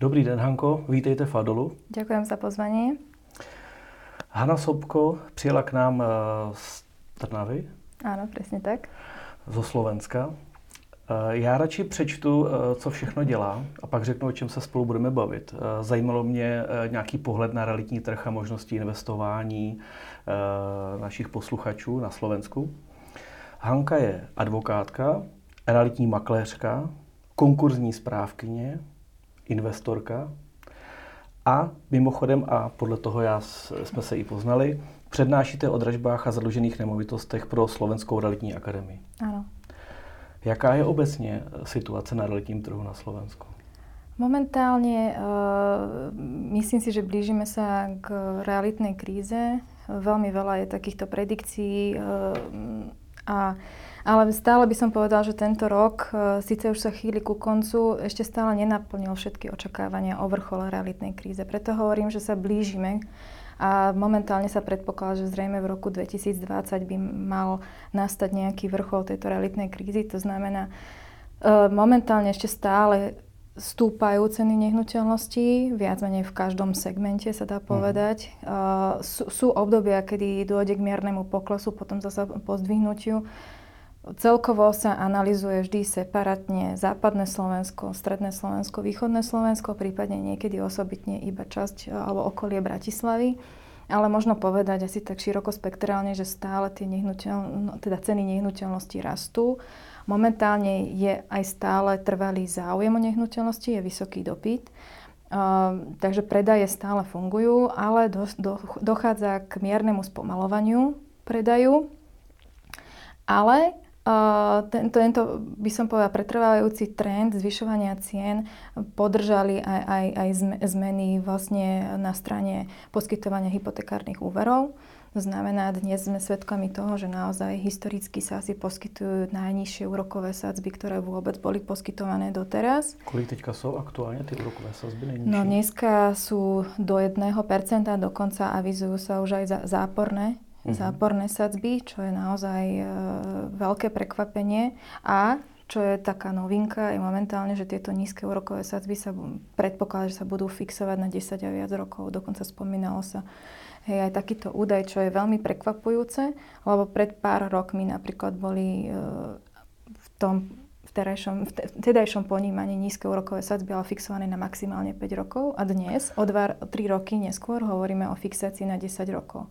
Dobrý den, Hanko, vítejte v Adolu. Ďakujem za pozvanie. Hanna Sobko přijela k nám eh, z Trnavy. Áno, presne tak. Zo Slovenska. Eh, já radši přečtu, eh, co všechno dělá a pak řeknu, o čem se spolu budeme bavit. Zajímalo mě nějaký pohled na realitní trh a možnosti investování našich posluchačů na Slovensku. Hanka je advokátka, realitní makléřka, konkurzní správkyně, investorka a mimochodem, a podle toho já jsme se i poznali, přednášíte o dražbách a zadlužených nemovitostech pro Slovenskou realitní akademii. Áno. Jaká je obecně situace na realitním trhu na Slovensku? Momentálne uh, myslím si, že blížime sa k realitnej kríze. Veľmi veľa je takýchto predikcií uh, a ale stále by som povedal, že tento rok, e, síce už sa chýli ku koncu, ešte stále nenaplnil všetky očakávania o vrchole realitnej kríze. Preto hovorím, že sa blížime a momentálne sa predpokladá, že zrejme v roku 2020 by mal nastať nejaký vrchol tejto realitnej krízy. To znamená, e, momentálne ešte stále stúpajú ceny nehnuteľností, viac menej v každom segmente sa dá mhm. povedať. Mm. sú, sú obdobia, kedy dôjde k miernemu poklesu, potom zase pozdvihnutiu. Celkovo sa analizuje vždy separátne západné Slovensko, stredné Slovensko, východné Slovensko, prípadne niekedy osobitne iba časť e, alebo okolie Bratislavy. Ale možno povedať asi tak širokospektrálne, že stále tie nehnuteľ, teda ceny nehnuteľností rastú. Momentálne je aj stále trvalý záujem o nehnuteľnosti, je vysoký dopyt. Uh, takže predaje stále fungujú, ale do, do, dochádza k miernemu spomalovaniu predaju. Ale tento, tento, by som povedala, pretrvávajúci trend zvyšovania cien podržali aj, aj, aj zmeny vlastne na strane poskytovania hypotekárnych úverov. To znamená, dnes sme svedkami toho, že naozaj historicky sa asi poskytujú najnižšie úrokové sadzby, ktoré vôbec boli poskytované doteraz. Kolik teďka sú aktuálne tie úrokové sadzby najnižšie? No dneska sú do 1%, dokonca avizujú sa už aj záporné uh-huh. záporné sadzby, čo je naozaj e, veľké prekvapenie. A čo je taká novinka, je momentálne, že tieto nízke úrokové sadzby sa predpokladá, že sa budú fixovať na 10 a viac rokov. Dokonca spomínalo sa hej, aj takýto údaj, čo je veľmi prekvapujúce, lebo pred pár rokmi napríklad boli e, v tom v, terajšom, v tedajšom ponímaní nízke úrokové sadzby ale fixované na maximálne 5 rokov a dnes o 2-3 roky neskôr hovoríme o fixácii na 10 rokov.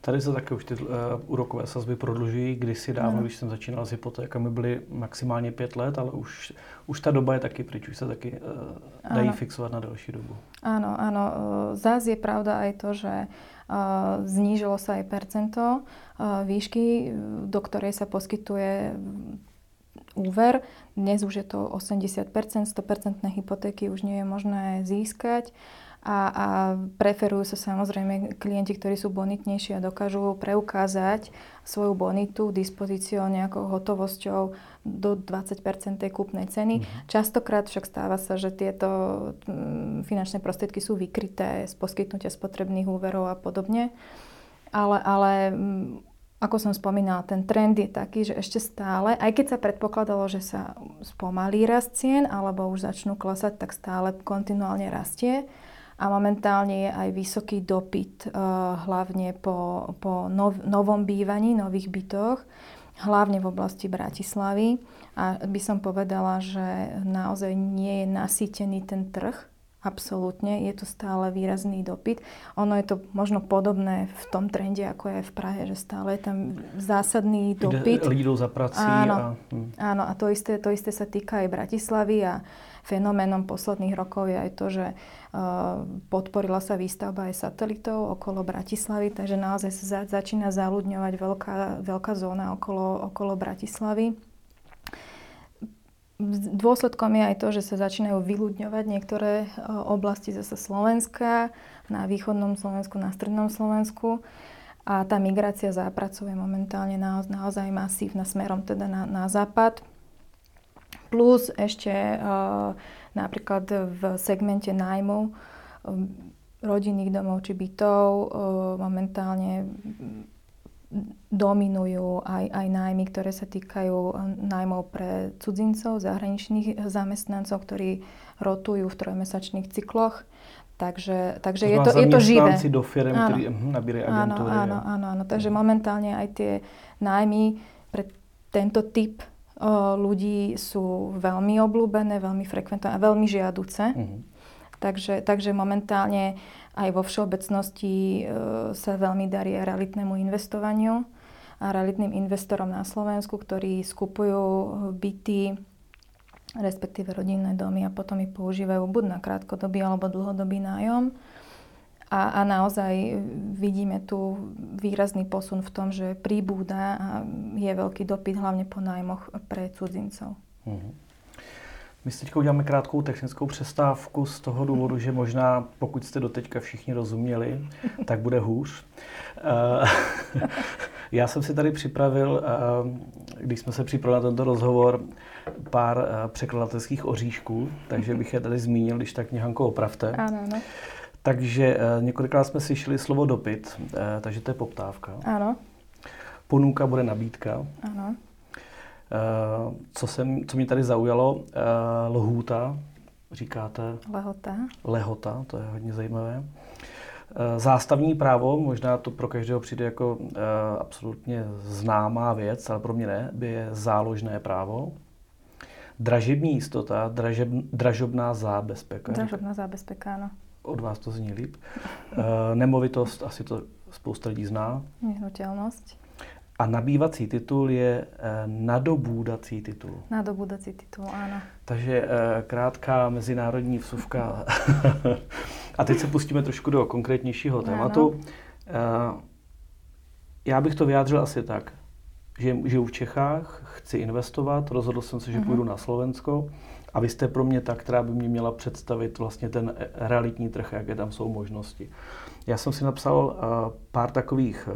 Tady se také už ty uh, úrokové sazby prodlužují. Kdysi dávno, když jsem začínal s hypotékami, byly maximálně pět let, ale už, už ta doba je taky pryč, už se taky uh, dají ano. fixovat na delší dobu. Áno, áno. Zás je pravda aj to, že uh, znížilo sa aj percento uh, výšky, do ktorej sa poskytuje úver. Dnes už je to 80%, 100% hypotéky už nie je možné získať. Uh, a, a preferujú sa samozrejme klienti, ktorí sú bonitnejší a dokážu preukázať svoju bonitu dispozíciou nejakou hotovosťou do 20 tej kúpnej ceny. Mm-hmm. Častokrát však stáva sa, že tieto mm, finančné prostriedky sú vykryté z poskytnutia spotrebných úverov a podobne. Ale, ale mm, ako som spomínala, ten trend je taký, že ešte stále, aj keď sa predpokladalo, že sa spomalí rast cien alebo už začnú klesať, tak stále kontinuálne rastie a momentálne je aj vysoký dopyt, eh, hlavne po, po nov, novom bývaní, nových bytoch, hlavne v oblasti Bratislavy. A by som povedala, že naozaj nie je nasýtený ten trh, absolútne, je tu stále výrazný dopyt. Ono je to možno podobné v tom trende, ako je v Prahe, že stále je tam zásadný dopyt. Ľudí za prací. Áno, a... Hm. áno, a to isté, to isté sa týka aj Bratislavy a fenoménom posledných rokov je aj to, že uh, podporila sa výstavba aj satelitov okolo Bratislavy, takže naozaj sa začína záľudňovať veľká, veľká zóna okolo, okolo Bratislavy. Dôsledkom je aj to, že sa začínajú vyľudňovať niektoré uh, oblasti zase Slovenska, na východnom Slovensku, na strednom Slovensku. A tá migrácia zápracuje momentálne naozaj masívna smerom teda na, na západ. Plus ešte uh, napríklad v segmente nájmu um, rodinných domov či bytov momentálne dominujú aj, aj nájmy, ktoré sa týkajú nájmov pre cudzincov, zahraničných zamestnancov, ktorí rotujú v trojmesačných cykloch. Takže, takže je, to, je to živé. do firm, áno. ktorí hm, nabírajú agentúry. Áno, áno, áno, áno. Takže momentálne aj tie nájmy pre tento typ o, ľudí sú veľmi obľúbené, veľmi frekventované a veľmi žiaduce. Uh-huh. Takže, takže momentálne aj vo všeobecnosti e, sa veľmi darí realitnému investovaniu a realitným investorom na Slovensku, ktorí skupujú byty respektíve rodinné domy a potom ich používajú buď na krátkodobý alebo dlhodobý nájom. A, a naozaj vidíme tu výrazný posun v tom, že príbúda a je veľký dopyt hlavne po nájmoch pre cudzincov. Mm-hmm. My si teď uděláme krátkou technickou přestávku z toho důvodu, že možná, pokud jste doteďka všichni rozuměli, tak bude hůř. Eh, já jsem si tady připravil, eh, když jsme se připravili na tento rozhovor, pár eh, překladatelských oříšků, takže bych je tady zmínil, když tak mě Hanko opravte. Ano, ano. Takže několikrát jsme slyšeli slovo dopyt, takže to je poptávka. Ano. Ponuka bude nabídka. Ano. Co, jsem, co mě tady zaujalo, lhůta, říkáte? Lehota. Lehota, to je hodně zajímavé. Eh, zástavní právo, možná to pro každého přijde jako uh, absolutně známá věc, ale pro mě ne, by je záložné právo. Dražební jistota, dražeb, dražobná zábezpeka. Dražobná zábezpeka, ano. Od vás to zní líp. Uh, nemovitost, asi to spousta lidí zná. Nehnutelnost. A nabývací titul je uh, nadobúdací titul. Nadobúdací titul, ano. Takže uh, krátká mezinárodní vsuvka A teď se pustíme trošku do konkrétnějšího tématu. Ano. Eh, já bych to vyjádřil asi tak, že žiju v Čechách, chci investovat, rozhodl jsem se, že uh-huh. půjdu na Slovensko a vy jste pro mě ta, která by mě měla představit vlastně ten eh, realitní trh, jaké tam jsou možnosti. Já jsem si napsal pár takových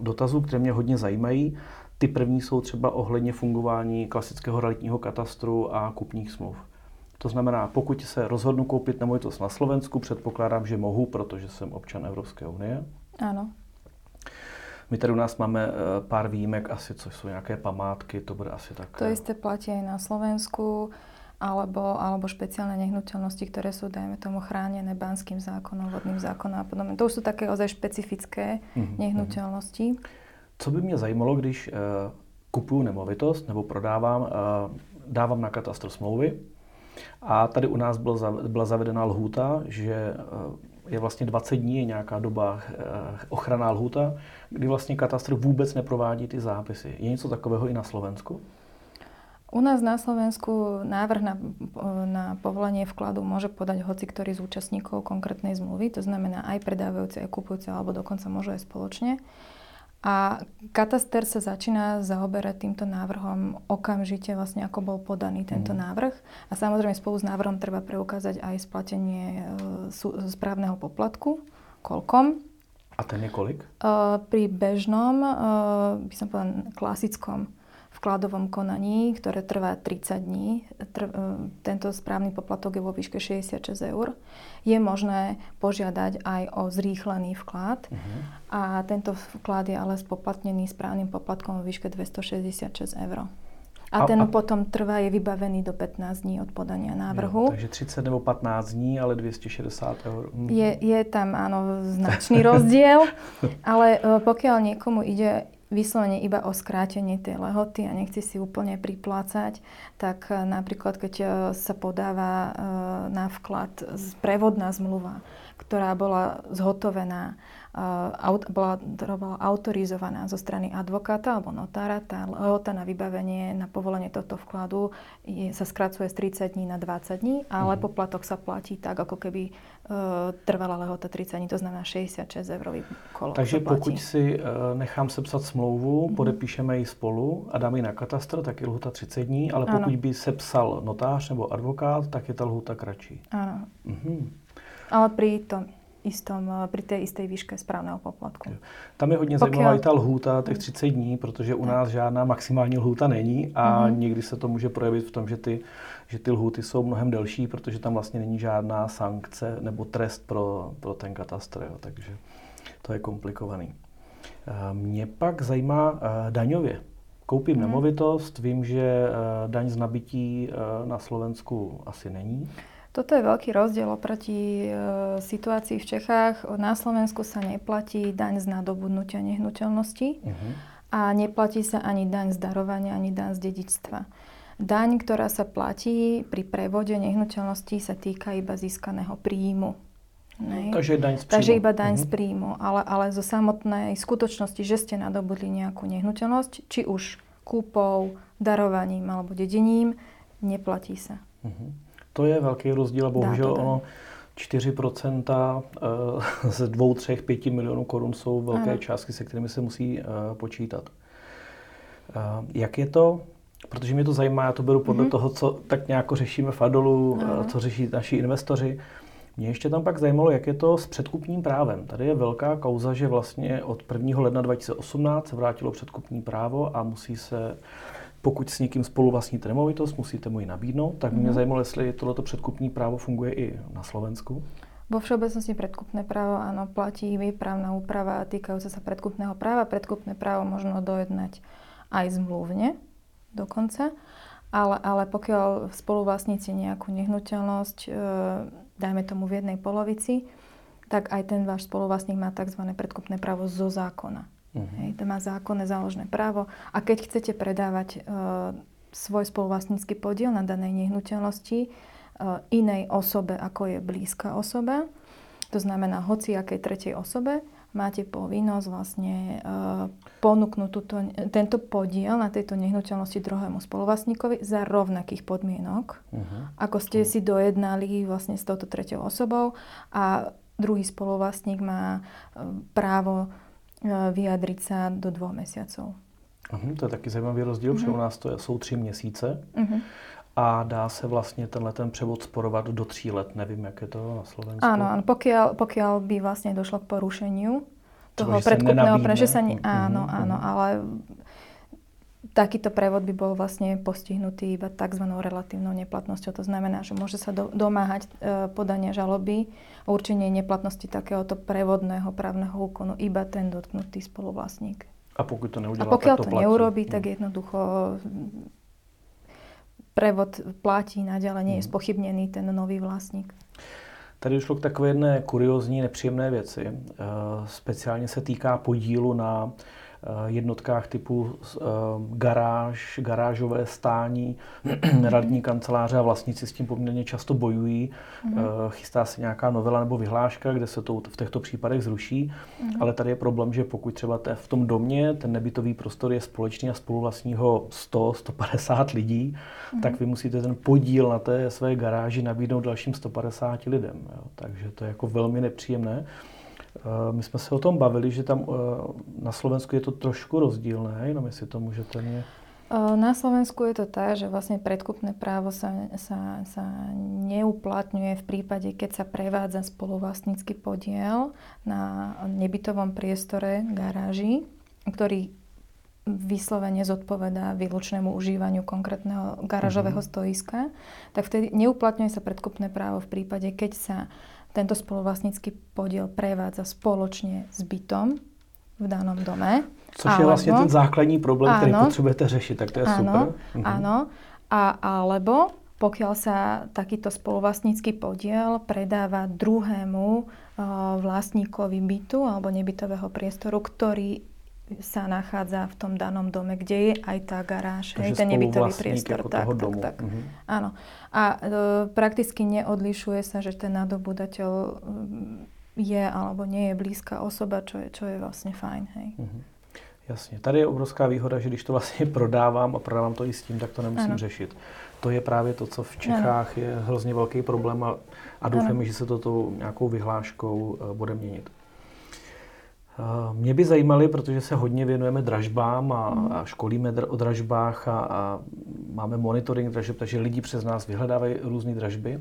dotazů, které mě hodně zajímají. Ty první jsou třeba ohledně fungování klasického realitního katastru a kupních smluv. To znamená, pokud se rozhodnu koupit nemovitost na Slovensku, předpokládám, že mohu, protože jsem občan Evropské unie. Ano. My tady u nás máme eh, pár výjimek asi, což jsou nějaké památky, to bude asi tak. To isté platí aj na Slovensku, alebo, alebo špeciálne nehnuteľnosti, ktoré sú, dajme tomu, chránené banským zákonom, vodným zákonom a podobne. To už sú také ozaj špecifické mm-hmm. nehnuteľnosti. Co by mě zajímalo, když uh, kupuju nemovitost nebo prodávám, uh, dávám na katastr smlouvy, a tady u nás byla zavedena lhůta, že eh, je vlastně 20 dní je nějaká doba eh, ochranná lhůta, kdy vlastně katastr vůbec neprovádí ty zápisy. Je něco takového i na Slovensku? U nás na Slovensku návrh na, na povolenie vkladu môže podať hoci ktorý z účastníkov konkrétnej zmluvy, to znamená aj predávajúci, aj kupujúci, alebo dokonca môžu aj spoločne. A kataster sa začína zaoberať týmto návrhom okamžite, vlastne ako bol podaný tento mm. návrh. A samozrejme spolu s návrhom treba preukázať aj splatenie e, správneho poplatku, koľkom. A ten je kolik? E, pri bežnom, e, by som povedala klasickom vkladovom konaní, ktoré trvá 30 dní. Tr- e, tento správny poplatok je vo výške 66 eur. Je možné požiadať aj o zrýchlený vklad uh-huh. a tento vklad je ale spoplatnený správnym poplatkom vo výške 266 eur. A, a ten a... potom trvá, je vybavený do 15 dní od podania návrhu. Jo, takže 30 nebo 15 dní, ale 260 eur. Mhm. Je, je tam áno značný rozdiel, ale e, pokiaľ niekomu ide vyslovene iba o skrátenie tej lehoty a nechci si úplne priplácať, tak e, napríklad keď e, sa podáva e, na vklad prevodná zmluva, ktorá bola zhotovená bola, bola autorizovaná zo strany advokáta alebo notára. Tá lehota na vybavenie, na povolenie tohto vkladu je, sa skracuje z 30 dní na 20 dní, ale mm. poplatok sa platí tak, ako keby trvala lehota 30 dní, to znamená 66 eurový kolo. Takže pokud si uh, nechám sepsat smlouvu, mm. podepíšeme ji spolu a dáme ji na katastr, tak je lhuta 30 dní, ale pokud ano. by sepsal notář nebo advokát, tak je ta lhuta kratší. Áno. Mm-hmm. Ale pri tom istom, eh, pri tej istej výške správného poplatku. Tam je hodně Pokiaľ... zajímavá i ta lhůta těch 30 dní, protože u nás žádná maximální lhůta není a mm-hmm. někdy se to může projevit v tom, že ty, že ty lhůty jsou mnohem delší, protože tam vlastně není žádná sankce nebo trest pro, pro ten katastr, jo, takže to je komplikovaný. Mě pak zajímá daňově. Koupím hmm. nemovitost, vím, že daň z nabití na Slovensku asi není. Toto je veľký rozdiel oproti e, situácii v Čechách. Na Slovensku sa neplatí daň z nadobudnutia nehnuteľnosti uh-huh. a neplatí sa ani daň z darovania, ani daň z dedičstva. Daň, ktorá sa platí pri prevode nehnuteľnosti, sa týka iba získaného príjmu. Takže daň z príjmu. Takže iba daň uh-huh. z mhm. príjmu. Ale, ale zo samotnej skutočnosti, že ste nadobudli nejakú nehnuteľnosť, či už kúpou, darovaním alebo dedením, neplatí sa. Uh-huh. To je velký rozdíl a bohužel ono 4% eh, z 2, 3, 5 milionů korun jsou velké ano. částky, se kterými se musí eh, počítat. Eh, jak je to, protože mě to zajímá, já to beru podle mm-hmm. toho, co tak nějak řešíme v Adolu, co řeší naši investoři. Mě ještě tam pak zajímalo, jak je to s předkupním právem. Tady je velká kauza, že vlastně od 1. ledna 2018 se vrátilo předkupní právo a musí se pokud s někým spolu vlastníte nemovitost, musíte mu ji nabídnout, tak mě mm-hmm. zajímalo, jestli tohleto předkupní právo funguje i na Slovensku. Vo všeobecnosti predkupné právo áno, platí výpravná úprava týkajúca sa predkupného práva. Predkupné právo možno dojednať aj zmluvne dokonca, ale, ale pokiaľ spoluvlastníci nejakú nehnuteľnosť, e, dajme tomu v jednej polovici, tak aj ten váš spoluvlastník má tzv. predkupné právo zo zákona. Uh-huh. Hej, to má zákonné záložné právo. A keď chcete predávať uh, svoj spoluvlastnícky podiel na danej nehnuteľnosti uh, inej osobe, ako je blízka osoba, to znamená hociakej tretej osobe, máte povinnosť vlastne uh, ponúknuť túto, tento podiel na tejto nehnuteľnosti druhému spoluvlastníkovi za rovnakých podmienok, uh-huh. ako ste uh-huh. si dojednali vlastne s touto tretou osobou a druhý spoluvlastník má uh, právo E, vyjadriť sa do dvoch mesiacov. Uhum, to je taky zajímavý rozdíl, uh-huh. protože u nás to jsou tři měsíce uh-huh. a dá se vlastně tenhle ten převod sporovat do tří let. Nevím, jak je to na Slovensku. Áno, áno pokiaľ, pokiaľ by vlastne došlo k porušeniu toho predkupného, že sa ne, áno, áno, ale takýto prevod by bol vlastne postihnutý iba tzv. relatívnou neplatnosťou. To znamená, že môže sa do, domáhať e, podania žaloby o určenie neplatnosti takéhoto prevodného právneho úkonu iba ten dotknutý spoluvlastník. A pokud to neudělá, A pokiaľ tak to, to platí. neurobí, tak no. jednoducho prevod platí naďalej, nie je hmm. spochybnený ten nový vlastník. Tady došlo k takové jedné kuriozní, nepříjemné věci. E, speciálně se týká podílu na jednotkách typu eh, garáž, garážové stání, radní kanceláře a vlastníci s tím poměrně často bojují. Mm-hmm. Chystá se nějaká novela nebo vyhláška, kde se to v těchto případech zruší, mm-hmm. ale tady je problém, že pokud třeba v tom domě ten nebytový prostor je společný a spoluvlastního 100-150 lidí, mm-hmm. tak vy musíte ten podíl na té své garáži nabídnout dalším 150 lidem. Jo. Takže to je jako velmi nepříjemné. Eh, my jsme se o tom bavili, že tam eh, na Slovensku je to trošku rozdílné, jenom jestli to můžete mě... Eh, na Slovensku je to tak, že vlastne predkupné právo sa, sa, sa neuplatňuje v prípade, keď sa prevádza spoluvlastnícky podiel na nebytovom priestore garáži, ktorý vyslovene zodpovedá výlučnému užívaniu konkrétneho garážového mm-hmm. stoiska, tak vtedy neuplatňuje sa predkupné právo v prípade, keď sa tento spoluvlastnícky podiel prevádza spoločne s bytom v danom dome. Což alebo, je vlastne ten základní problém, áno, ktorý potrebujete řešiť, tak to je áno, super. Mhm. Áno, a, alebo pokiaľ sa takýto spoluvlastnícky podiel predáva druhému uh, vlastníkovi bytu alebo nebytového priestoru, ktorý sa nachádza v tom danom dome, kde je aj tá garáž, hej, ten nebytový priestor. Tak, tak, domu. tak. Mm-hmm. Áno. A e, prakticky neodlišuje sa, že ten nadobudateľ je alebo nie je blízka osoba, čo je, čo je vlastne fajn. Hej. Mm-hmm. Jasně. Tady je obrovská výhoda, že když to vlastně prodávám a prodávám to i s tím, tak to nemusím ano. řešit. To je právě to, co v Čechách ano. je hrozně velký problém a, a doufám, že se to tou nějakou vyhláškou uh, bude měnit. Mě by zajímaly, protože se hodně věnujeme dražbám a, a školíme o dražbách a, a máme monitoring dražeb, takže lidi přes nás vyhledávají různé dražby.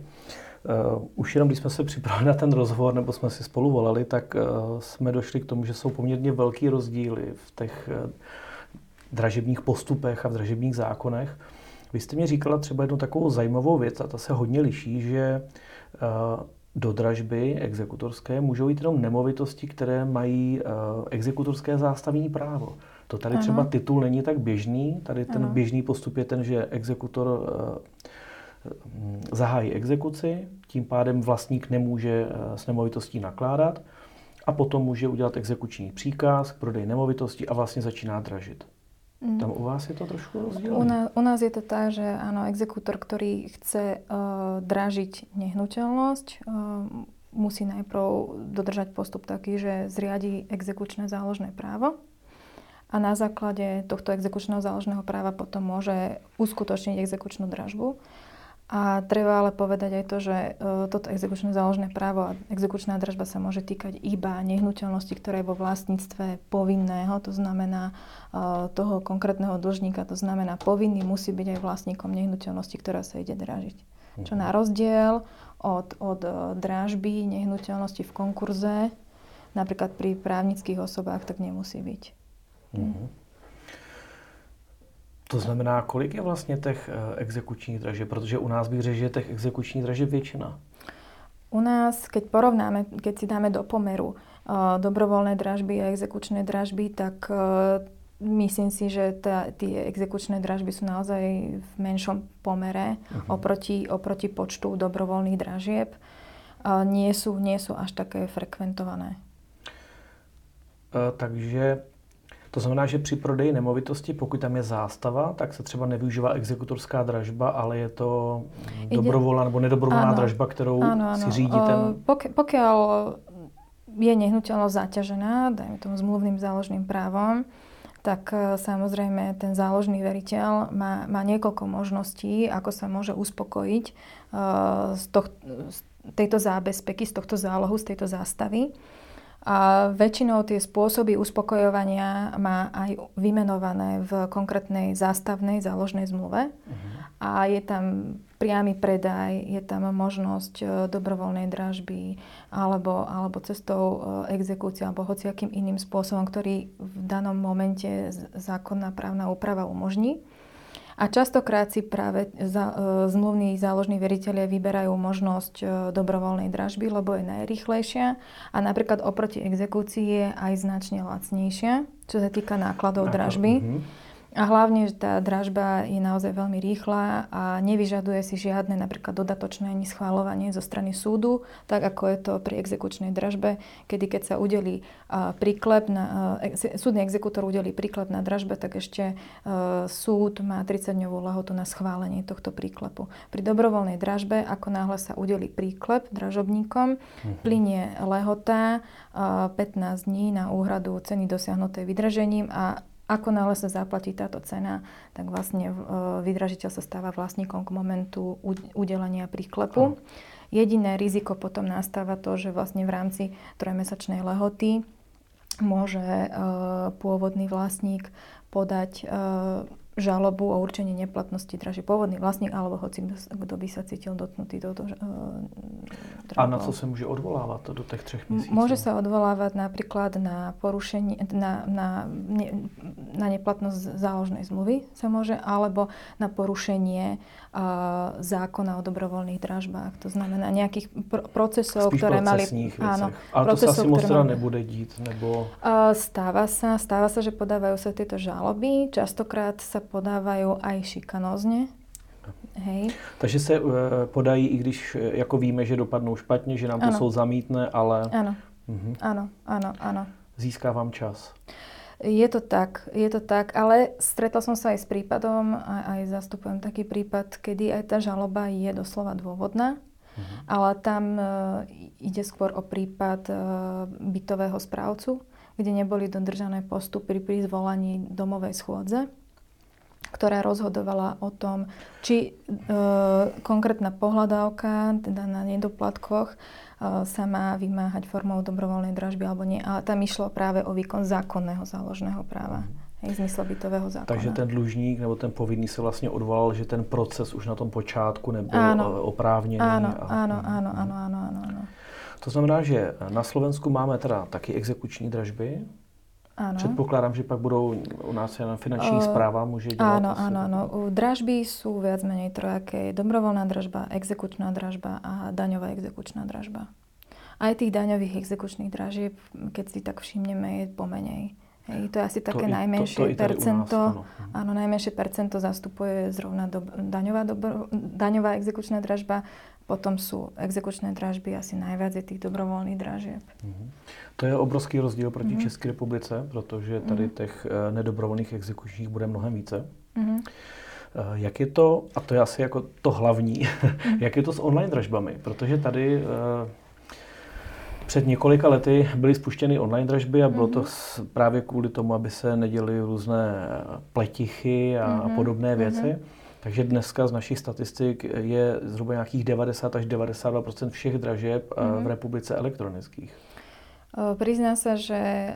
Uh, už jenom když jsme se připravili na ten rozhovor, nebo jsme si spolu volali, tak uh, jsme došli k tomu, že jsou poměrně velký rozdíly v těch uh, dražebních postupech a v dražebních zákonech. Vy jste mi říkala třeba jednu takovou zajímavou věc, a ta se hodně liší, že do dražby exekutorské můžou jít jenom nemovitosti, které mají uh, exekutorské zástavní právo. To tady ano. třeba titul není tak běžný. Tady ten ano. běžný postup je ten, že exekutor uh, zahájí exekuci, tím pádem vlastník nemůže uh, s nemovitostí nakládat a potom může udělat exekuční příkaz k prodeji nemovitosti a vlastně začíná dražit. Mm. Tam u vás je to trošku rozdielne? U nás, u nás je to tak, že áno, exekútor, ktorý chce uh, dražiť nehnuteľnosť, uh, musí najprv dodržať postup taký, že zriadi exekučné záložné právo a na základe tohto exekučného záložného práva potom môže uskutočniť exekučnú dražbu. A treba ale povedať aj to, že uh, toto exekučné záložné právo a exekučná dražba sa môže týkať iba nehnuteľnosti, ktoré je vo vlastníctve povinného, to znamená uh, toho konkrétneho dlžníka, to znamená povinný musí byť aj vlastníkom nehnuteľnosti, ktorá sa ide dražiť. Čo mhm. na rozdiel od, od uh, dražby nehnuteľnosti v konkurze, napríklad pri právnických osobách, tak nemusí byť. Mm-hmm. To znamená, kolik je vlastně těch eh, exekučních dražeb? Protože u nás bych řekl, že je těch exekučních dražeb většina. U nás, keď porovnáme, keď si dáme do pomeru uh, dobrovoľné dražby a exekučné dražby, tak uh, myslím si, že tá, tie exekučné dražby sú naozaj v menšom pomere uh-huh. oproti, oproti počtu dobrovoľných dražieb. Nie, sú, nie sú až také frekventované. Takže to znamená, že při prodeji nemovitosti, pokud tam je zástava, tak se třeba nevyužívá exekutorská dražba, ale je to dobrovolná nebo nedobrovolná dražba, ano. si řídí ten... Pok- pokiaľ je nehnuteľnosť zaťažená, dajme tomu zmluvným záložným právom, tak e, samozrejme ten záložný veriteľ má, má niekoľko možností, ako sa môže uspokojiť uh, z, toh, z tejto zábezpeky, z tohto zálohu, z tejto zástavy. A väčšinou tie spôsoby uspokojovania má aj vymenované v konkrétnej zástavnej záložnej zmluve. Uh-huh. A je tam priamy predaj, je tam možnosť e, dobrovoľnej dražby alebo, alebo cestou e, exekúcie alebo hociakým iným spôsobom, ktorý v danom momente zákonná právna úprava umožní. A častokrát si práve za, e, zmluvní záložní veriteľia vyberajú možnosť e, dobrovoľnej dražby, lebo je najrychlejšia a napríklad oproti exekúcii je aj značne lacnejšia, čo sa týka nákladov dražby. Uh-huh. A hlavne, že tá dražba je naozaj veľmi rýchla a nevyžaduje si žiadne napríklad dodatočné ani schváľovanie zo strany súdu, tak ako je to pri exekučnej dražbe, kedy keď sa udelí príklep, na, súdny exekútor udelí príklep na dražbe, tak ešte súd má 30-dňovú lehotu na schválenie tohto príklepu. Pri dobrovoľnej dražbe, ako náhle sa udelí príklep dražobníkom, uh-huh. plinie lehota uh, 15 dní na úhradu ceny dosiahnutej vydražením a ako náhle sa zaplatí táto cena, tak vlastne e, vydražiteľ sa stáva vlastníkom k momentu udelenia príklepu. Jediné riziko potom nastáva to, že vlastne v rámci trojmesačnej lehoty môže e, pôvodný vlastník podať e, žalobu o určení neplatnosti draží pôvodný vlastník alebo hoci kto by sa cítil dotknutý touto uh, A na co sa môže odvolávať do tých třech měsíců? Môže sa odvolávať napríklad na porušenie, na, na, ne, na neplatnosť záložnej zmluvy sa môže, alebo na porušenie uh, zákona o dobrovoľných dražbách. To znamená nejakých pr- procesov, Spíš ktoré mali... Áno, Ale to sa asi moc teda nebude dít, nebo... Uh, stáva sa, stáva sa, že podávajú sa tieto žaloby. Častokrát sa podávajú aj šikanózne. Hej. Takže se uh, podají, i když eh, jako víme, že dopadnou špatně, že nám to ano. soud zamítne, ale... Áno. Mhm. áno, áno. Získávam čas. Je to tak, je to tak, ale stretla som sa aj s prípadom, aj, aj zastupujem taký prípad, kedy aj tá žaloba je doslova dôvodná, uh-huh. ale tam uh, ide skôr o prípad uh, bytového správcu, kde neboli dodržané postupy pri zvolaní domovej schôdze ktorá rozhodovala o tom, či e, konkrétna pohľadávka, teda na nedoplatkoch, e, sa má vymáhať formou dobrovoľnej dražby alebo nie. A tam išlo práve o výkon zákonného záložného práva. Hej, zmysle bytového zákona. Takže ten dlužník nebo ten povinný se vlastně odvolal, že ten proces už na tom počátku nebyl áno. oprávněný. Áno, a... áno, áno, áno, áno, áno, áno. To znamená, že na Slovensku máme teda taky exekuční dražby, Áno. Předpokládám, že pak budou u nás jen finanční uh, správa může dělat. Áno, áno, áno. Dražby sú viac menej trojaké. Dobrovoľná dražba, exekučná dražba a daňová exekučná dražba. Aj tých daňových exekučných dražieb, keď si tak všimneme, je pomenej. Hej, to je asi také to najmenšie to, to percento. Nás, áno. áno, najmenšie percento zastupuje zrovna do, daňová, dobro, daňová exekučná dražba. Potom sú exekučné dražby asi najviac je tých dobrovoľných dražieb. Uh-huh. To je obrovský rozdíl proti uh-huh. České republice, protože tady uh-huh. těch uh, nedobrovolných exekučních bude mnohem více. Uh-huh. Jak je to, a to je asi jako to hlavní, jak je to s online dražbami? Protože tady uh, před několika lety byly spuštěny online dražby a bylo mm-hmm. to mhm. právě kvůli tomu, aby se neděly různé pletichy a mm-hmm. podobné mhm. věci. Mm-hmm. Takže dneska z našich statistik je zhruba nějakých 90 až 92% všech dražeb mm-hmm. v republice elektronických. Prizná sa, že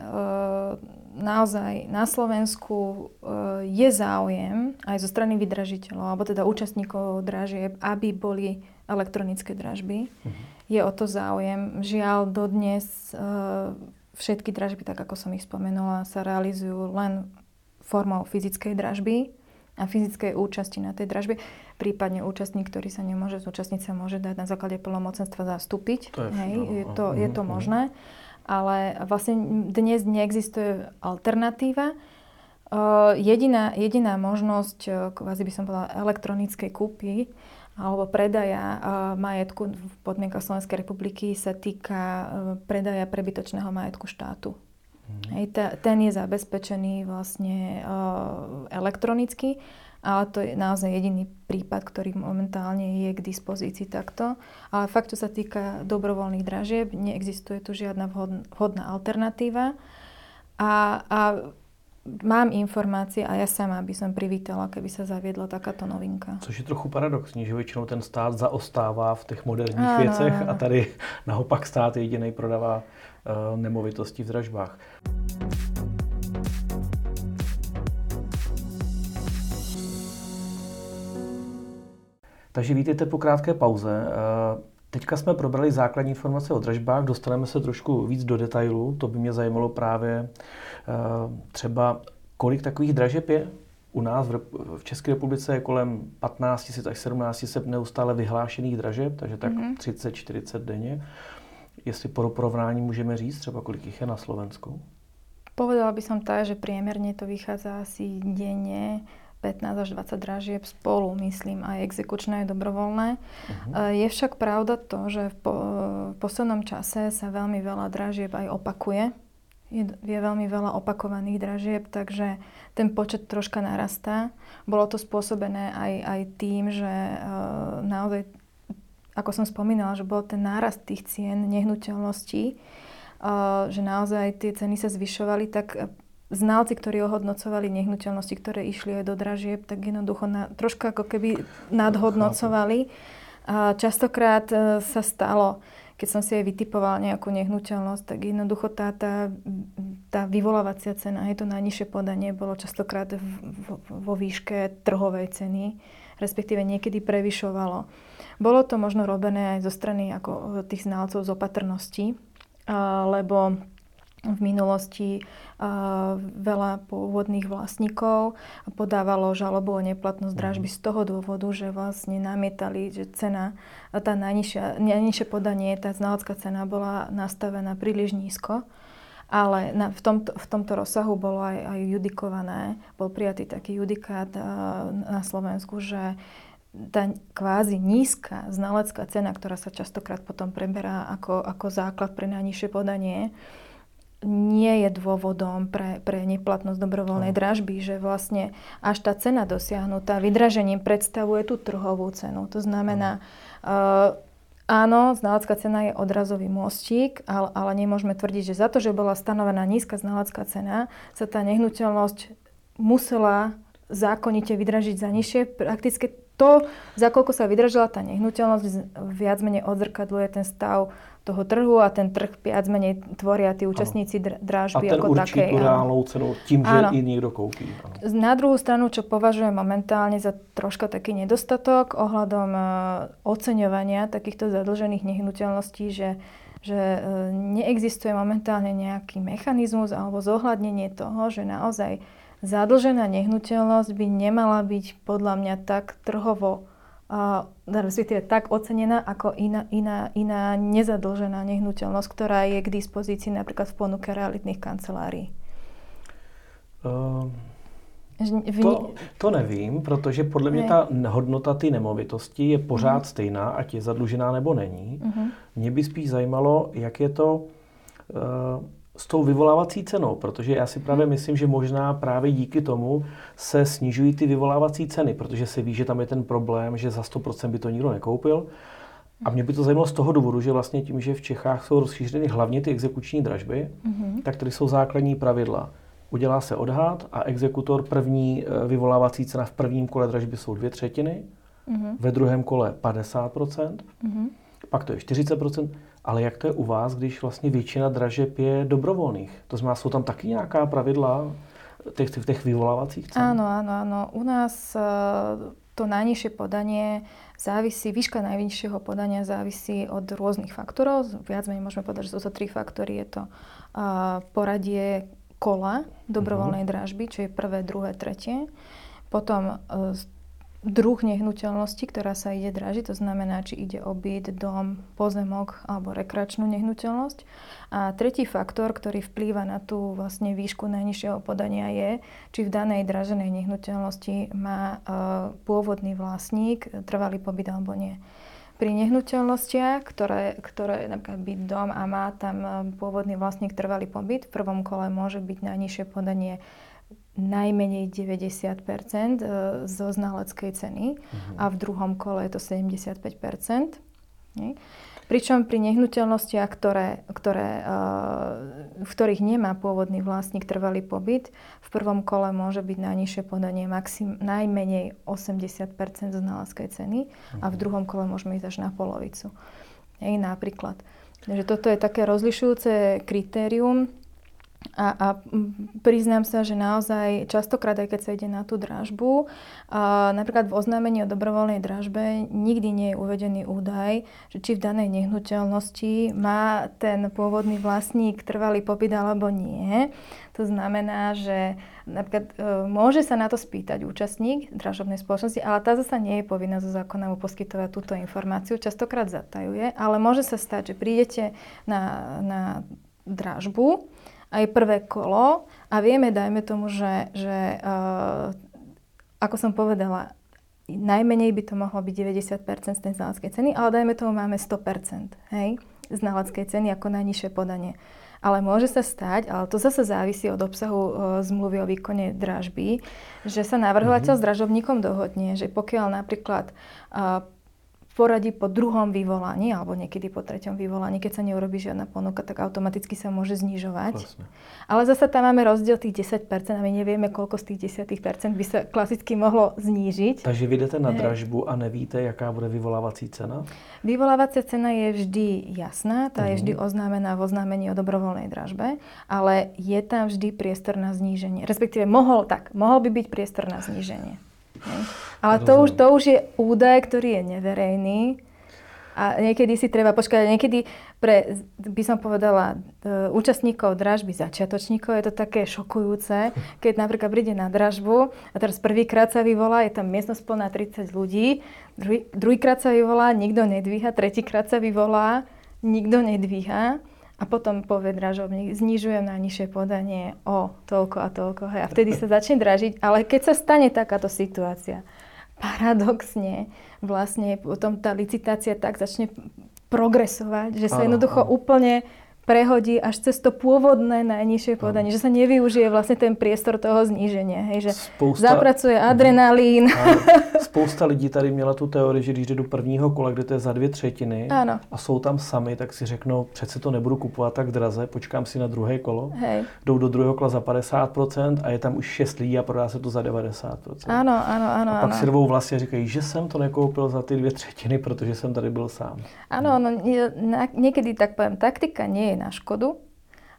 naozaj na Slovensku je záujem aj zo strany vydražiteľov, alebo teda účastníkov dražieb, aby boli elektronické dražby. Uh-huh. Je o to záujem. Žiaľ, dodnes všetky dražby, tak ako som ich spomenula, sa realizujú len formou fyzickej dražby a fyzickej účasti na tej dražbe. Prípadne účastník, ktorý sa nemôže zúčastniť, sa môže dať na základe plnomocenstva zastúpiť. To je, Hej, je, to, je to možné. Ale vlastne dnes neexistuje alternatíva. Jediná, jediná možnosť, kvázi by som povedala, elektronickej kúpy alebo predaja majetku v podmienkach Slovenskej republiky sa týka predaja prebytočného majetku štátu. Hej, ten je zabezpečený vlastne elektronicky ale to je naozaj jediný prípad, ktorý momentálne je k dispozícii takto. Ale fakt, čo sa týka dobrovoľných dražieb, neexistuje tu žiadna vhodná alternatíva. A, a mám informácie a ja sama by som privítala, keby sa zaviedla takáto novinka. Což je trochu paradoxní, že většinou ten stát zaostává v těch moderních ano, věcech ano. a tady naopak stát jediný prodává uh, nemovitosti v dražbách. Takže vítejte po krátké pauze. Eh, teďka jsme probrali základní informace o dražbách, dostaneme se trošku víc do detailu. To by mě zajímalo právě eh, třeba, kolik takových dražeb je u nás v České republice je kolem 15 000 až 17 000 neustále vyhlášených dražeb, takže tak mm-hmm. 30-40 denně. Jestli pro porovnání můžeme říct třeba, kolik jich je na Slovensku? Povedala by som tak, že priemerne to vychádza asi denne 15 až 20 dražieb spolu, myslím, aj exekučné, aj dobrovoľné. Uh-huh. Je však pravda to, že v, po, v poslednom čase sa veľmi veľa dražieb aj opakuje. Je, je veľmi veľa opakovaných dražieb, takže ten počet troška narastá. Bolo to spôsobené aj, aj tým, že uh, naozaj, ako som spomínala, že bol ten nárast tých cien nehnuteľností, uh, že naozaj tie ceny sa zvyšovali, tak znalci, ktorí ohodnocovali nehnuteľnosti, ktoré išli aj do dražieb, tak jednoducho na, trošku ako keby nadhodnocovali. A častokrát e, sa stalo, keď som si aj vytipoval nejakú nehnuteľnosť, tak jednoducho tá, tá, tá vyvolávacia cena, aj to najnižšie podanie, bolo častokrát v, v, vo výške trhovej ceny, respektíve niekedy prevyšovalo. Bolo to možno robené aj zo strany ako tých znalcov z opatrnosti, lebo v minulosti uh, veľa pôvodných vlastníkov podávalo žalobu o neplatnosť dražby mhm. z toho dôvodu, že vlastne namietali, že cena, tá najnižšia, najnižšie podanie, tá znalecká cena bola nastavená príliš nízko. Ale na, v, tomto, v tomto rozsahu bolo aj, aj judikované, bol prijatý taký judikát uh, na Slovensku, že tá kvázi nízka znalecká cena, ktorá sa častokrát potom preberá ako, ako základ pre najnižšie podanie, nie je dôvodom pre, pre neplatnosť dobrovoľnej dražby, že vlastne až tá cena dosiahnutá vydražením predstavuje tú trhovú cenu. To znamená, uh, áno, znalecká cena je odrazový môstik, ale, ale nemôžeme tvrdiť, že za to, že bola stanovená nízka znalecká cena, sa tá nehnuteľnosť musela zákonite vydražiť za nižšie. Prakticky to, za koľko sa vydržala tá nehnuteľnosť, viac menej odzrkadluje ten stav toho trhu a ten trh viac menej tvoria tí účastníci dr- drážby a ten ako určí také. tú reálnou cenu tým, že i niekto koupí. Áno. Na druhú stranu, čo považujem momentálne za troška taký nedostatok ohľadom uh, oceňovania takýchto zadlžených nehnuteľností, že že e, neexistuje momentálne nejaký mechanizmus alebo zohľadnenie toho, že naozaj zadlžená nehnuteľnosť by nemala byť podľa mňa tak trhovo respektíve tak ocenená ako iná, iná, iná nezadlžená nehnuteľnosť, ktorá je k dispozícii napríklad v ponuke realitných kancelárií? Uh, to, to nevím, protože podle mě ne. ta hodnota ty nemovitosti je pořád uh-huh. stejná, ať je zadlužená nebo není. Uh-huh. Mě by spíš zajímalo, jak je to uh, s tou vyvolávací cenou, protože já si právě myslím, že možná právě díky tomu se snižují ty vyvolávací ceny, protože se ví, že tam je ten problém, že za 100% by to nikdo nekoupil. A mě by to zajímalo z toho důvodu, že vlastně tím, že v Čechách jsou rozšířeny hlavně ty exekuční dražby, mm-hmm. tak tady jsou základní pravidla. Udělá se odhad a exekutor první eh, vyvolávací cena v prvním kole dražby jsou dvě třetiny, mm-hmm. ve druhém kole 50%, mm-hmm. pak to je 40%, ale jak to je u vás, když vlastně většina dražeb je dobrovolných? To znamená, jsou tam taky nějaká pravidla těch, těch vyvolávacích cen? Áno, áno, áno. U nás uh, to najnižšie podanie závisí, výška najvyššieho podania závisí od rôznych faktorov. Viac menej môžeme povedať, že sú to tri faktory. Je to uh, poradie kola dobrovoľnej uh-huh. dražby, čo je prvé, druhé, tretie. Potom uh, druh nehnuteľnosti, ktorá sa ide dražiť, to znamená, či ide o byt, dom, pozemok alebo rekreačnú nehnuteľnosť. A tretí faktor, ktorý vplýva na tú vlastne výšku najnižšieho podania je, či v danej draženej nehnuteľnosti má uh, pôvodný vlastník trvalý pobyt alebo nie. Pri nehnuteľnostiach, ktoré, ktoré napríklad byt dom a má tam e, pôvodný vlastník trvalý pobyt, v prvom kole môže byť najnižšie podanie najmenej 90 e, zo znaleckej ceny uh-huh. a v druhom kole je to 75 nie? Pričom pri nehnuteľnostiach, ktoré, ktoré, uh, v ktorých nemá pôvodný vlastník trvalý pobyt, v prvom kole môže byť najnižšie podanie maxim, najmenej 80% zo znaleckej ceny uh-huh. a v mhm. druhom kole môžeme ísť až na polovicu. Nie? Napríklad. Takže toto je také rozlišujúce kritérium a, a priznám sa, že naozaj častokrát, aj keď sa ide na tú dražbu, a napríklad v oznámení o dobrovoľnej dražbe nikdy nie je uvedený údaj, že či v danej nehnuteľnosti má ten pôvodný vlastník trvalý pobyt alebo nie. To znamená, že napríklad e, môže sa na to spýtať účastník dražobnej spoločnosti, ale tá zasa nie je povinná zo zákona mu poskytovať túto informáciu, častokrát zatajuje, ale môže sa stať, že prídete na, na dražbu aj prvé kolo a vieme, dajme tomu, že, že uh, ako som povedala, najmenej by to mohlo byť 90% z tej znaleckej ceny, ale dajme tomu máme 100% hej, znaleckej ceny ako najnižšie podanie. Ale môže sa stať, ale to zase závisí od obsahu uh, zmluvy o výkone dražby, že sa navrhovateľ mm-hmm. s dražovníkom dohodne, že pokiaľ napríklad uh, poradí po druhom vyvolaní alebo niekedy po treťom vyvolaní, keď sa neurobi žiadna ponuka, tak automaticky sa môže znižovať. Vlastne. Ale zase tam máme rozdiel tých 10% a my nevieme, koľko z tých 10% by sa klasicky mohlo znížiť. Takže vy jdete na dražbu a nevíte, jaká bude vyvolávací cena? Vyvolávacia cena je vždy jasná, tá uh-huh. je mhm. vždy oznámená v oznámení o dobrovoľnej dražbe, ale je tam vždy priestor na zníženie. Respektíve mohol, tak, mohol by byť priestor na zníženie. Ale to už, to už je údaj, ktorý je neverejný. A niekedy si treba počkať, niekedy pre, by som povedala, e, účastníkov dražby, začiatočníkov je to také šokujúce, keď napríklad príde na dražbu a teraz prvýkrát sa vyvolá, je tam miestnosť plná 30 ľudí, druhý, druhýkrát sa vyvolá, nikto nedvíha, tretíkrát sa vyvolá, nikto nedvíha a potom povie dražobník, znižujem na nižšie podanie o toľko a toľko. Hej. A vtedy sa začne dražiť. Ale keď sa stane takáto situácia, paradoxne vlastne potom tá licitácia tak začne progresovať, že sa jednoducho úplne prehodí až cez to pôvodné najnižšie podanie, že sa nevyužije vlastne ten priestor toho zníženia. Hej, že spousta... zapracuje adrenalín. Áno. Spousta lidí tady měla tu teorii, že když jde do prvního kola, kde to je za dvě třetiny Áno. a jsou tam sami, tak si řeknou, přece to nebudu kupovat tak draze, počkám si na druhé kolo. Hej. Jdou do druhého kola za 50% a je tam už 6 lidí a prodá se to za 90%. Áno, áno, áno. A pak áno. si rovou vlastně říkají, že jsem to nekoupil za ty dvě třetiny, protože jsem tady byl sám. Áno, no, niekedy tak poviem, taktika nie je na škodu,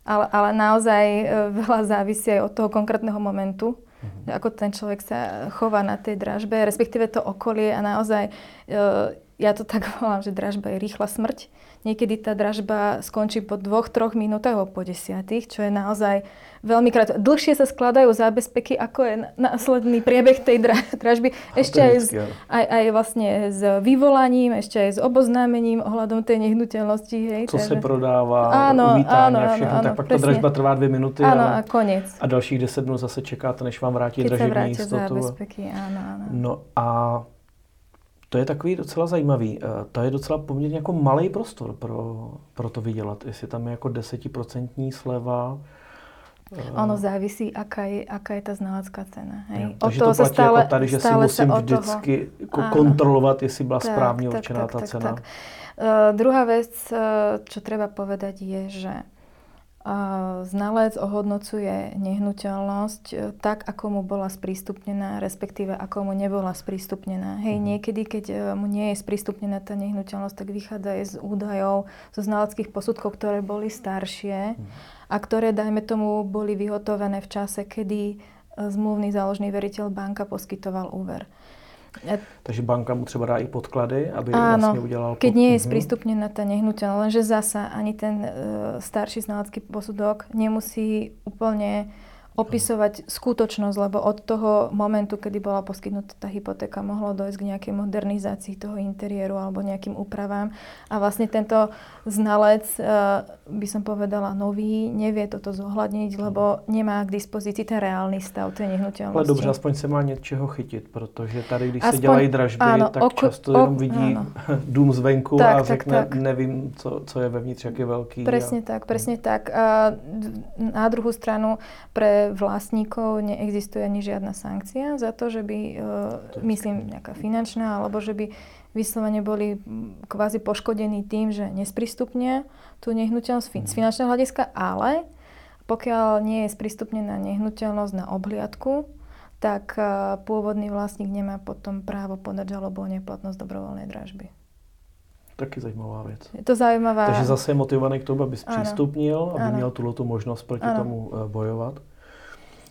ale, ale naozaj e, veľa závisí aj od toho konkrétneho momentu, mm-hmm. ako ten človek sa chová na tej dražbe, respektíve to okolie a naozaj, e, ja to tak volám, že dražba je rýchla smrť. Niekedy tá dražba skončí po dvoch, troch minútach alebo po desiatých, čo je naozaj veľmi krátko. Dlhšie sa skladajú zábezpeky, ako je následný priebeh tej dražby. Ešte aj, s, aj, aj vlastne s vyvolaním, ešte aj s oboznámením ohľadom tej nehnuteľnosti. Hej, Co takže... se prodává, áno, uvítání áno, a všechno, áno, tak pak presne. ta dražba trvá dvě minuty. Áno, ale... a koniec. A dalších 10 dnů zase čekáte, než vám vrátí dražební jistotu. zábezpeky, áno, áno. No a to je takový docela zajímavý. Eh, to je docela poměrně jako malý prostor pro, pro to vydělat. Jestli tam je jako desetiprocentní sleva, Ono závisí, aká je, aká je tá znalecká cena. Hej? Jo, takže to platí stále, jako tady, že si musím vždycky toho... kontrolovat, jestli byla tak, správně tak, určená tak, tá tak, cena. Tak. Uh, druhá vec, čo treba povedať, je, že znalec ohodnocuje nehnuteľnosť uh, tak, ako mu bola sprístupnená, respektíve ako mu nebola sprístupnená. Hej, mm. niekedy, keď uh, mu nie je sprístupnená tá nehnuteľnosť, tak vychádza aj z údajov, zo znaleckých posudkov, ktoré boli staršie. Mm a ktoré, dajme tomu, boli vyhotovené v čase, kedy e, zmluvný záložný veriteľ banka poskytoval úver. Takže banka mu třeba dá i podklady, aby Áno, vlastne udelal... keď nie je mhm. sprístupnená tá nehnuteľnosť, lenže zasa ani ten e, starší znalecký posudok nemusí úplne opisovať skutočnosť, lebo od toho momentu, kedy bola poskytnutá tá hypotéka, mohlo dojsť k nejakej modernizácii toho interiéru alebo nejakým úpravám. A vlastne tento znalec, eh, by som povedala, nový, nevie toto zohľadniť, lebo nemá k dispozícii ten reálny stav tej nehnuteľnosti. Ale dobře, aspoň se má něčeho chytit, protože tady, když aspoň, se dělají dražby, áno, tak ok, často ok, jenom vidí áno. dům zvenku tak, a tak, řekne, tak. nevím, co, co je vevnitř, jak je veľký. Presne a... tak, presne tak. A na druhú stranu pre vlastníkov neexistuje ani žiadna sankcia za to, že by, uh, myslím, nejaká finančná, alebo že by vyslovene boli kvázi poškodení tým, že nesprístupnia tú nehnuteľnosť z mhm. finančného hľadiska, ale pokiaľ nie je sprístupnená nehnuteľnosť na obhliadku, tak uh, pôvodný vlastník nemá potom právo podať žalobu o neplatnosť dobrovoľnej dražby. Taky zajímavá věc. Je to zajímavá. Takže zase je motivovaný k tomu, aby zpřístupnil, aby ano. měl tuto možnost proti ano. tomu eh, bojovat.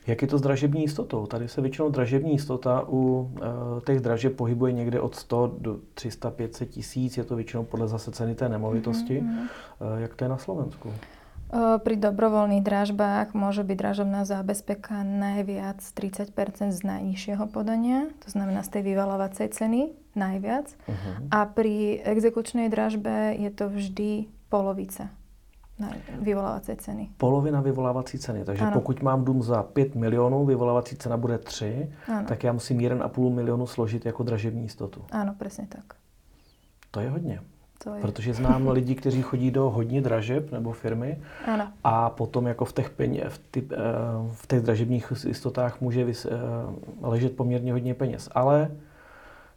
Jak je to s dražební jistotou? Tady se většinou dražební jistota u e, těch dražeb pohybuje někde od 100 do 300, 500 tisíc. Je to většinou podle zase ceny té nemovitosti. Mm-hmm. E, jak to je na Slovensku? Eh, pri dobrovoľných dražbách môže byť dražobná zábezpeka najviac 30% z najnižšieho podania, to znamená z tej vyvalovacej ceny najviac. Uh-huh. A pri exekučnej dražbe je to vždy polovica na vyvolávací ceny. Polovina vyvolávací ceny. Takže ano. pokud mám dům za 5 milionů, vyvolávací cena bude 3, ano. tak já musím 1,5 milionu složit jako dražební jistotu. Ano, přesně tak. To je hodně. To je. Protože znám lidi, kteří chodí do hodně dražeb nebo firmy ano. a potom jako v těch, peně, v, ty, eh, v těch dražebních jistotách může vys, eh, ležet poměrně hodně peněz. Ale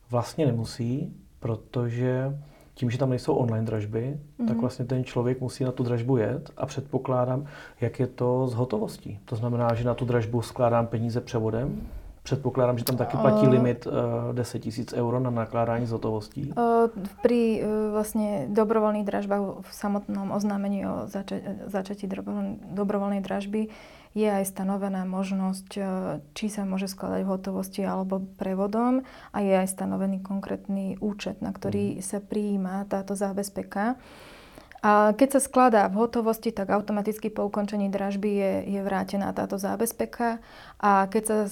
vlastně nemusí, protože tím, že tam nejsou online dražby, mm-hmm. tak mhm. vlastně ten člověk musí na tu dražbu jet a předpokládám, jak je to s hotovostí. To znamená, že na tu dražbu skládám peníze převodem, Předpokládám, že tam taky platí limit uh, 10 tisíc euro na nakládání s hotovostí. Uh, pri vlastne dobrovoľných dražbách v samotnom oznámení o zača- začatí dobrovoľnej dražby je aj stanovená možnosť, či sa môže skladať v hotovosti alebo prevodom a je aj stanovený konkrétny účet, na ktorý mhm. sa prijíma táto zábezpeka. A keď sa skladá v hotovosti, tak automaticky po ukončení dražby je, je vrátená táto zábezpeka a keď sa e,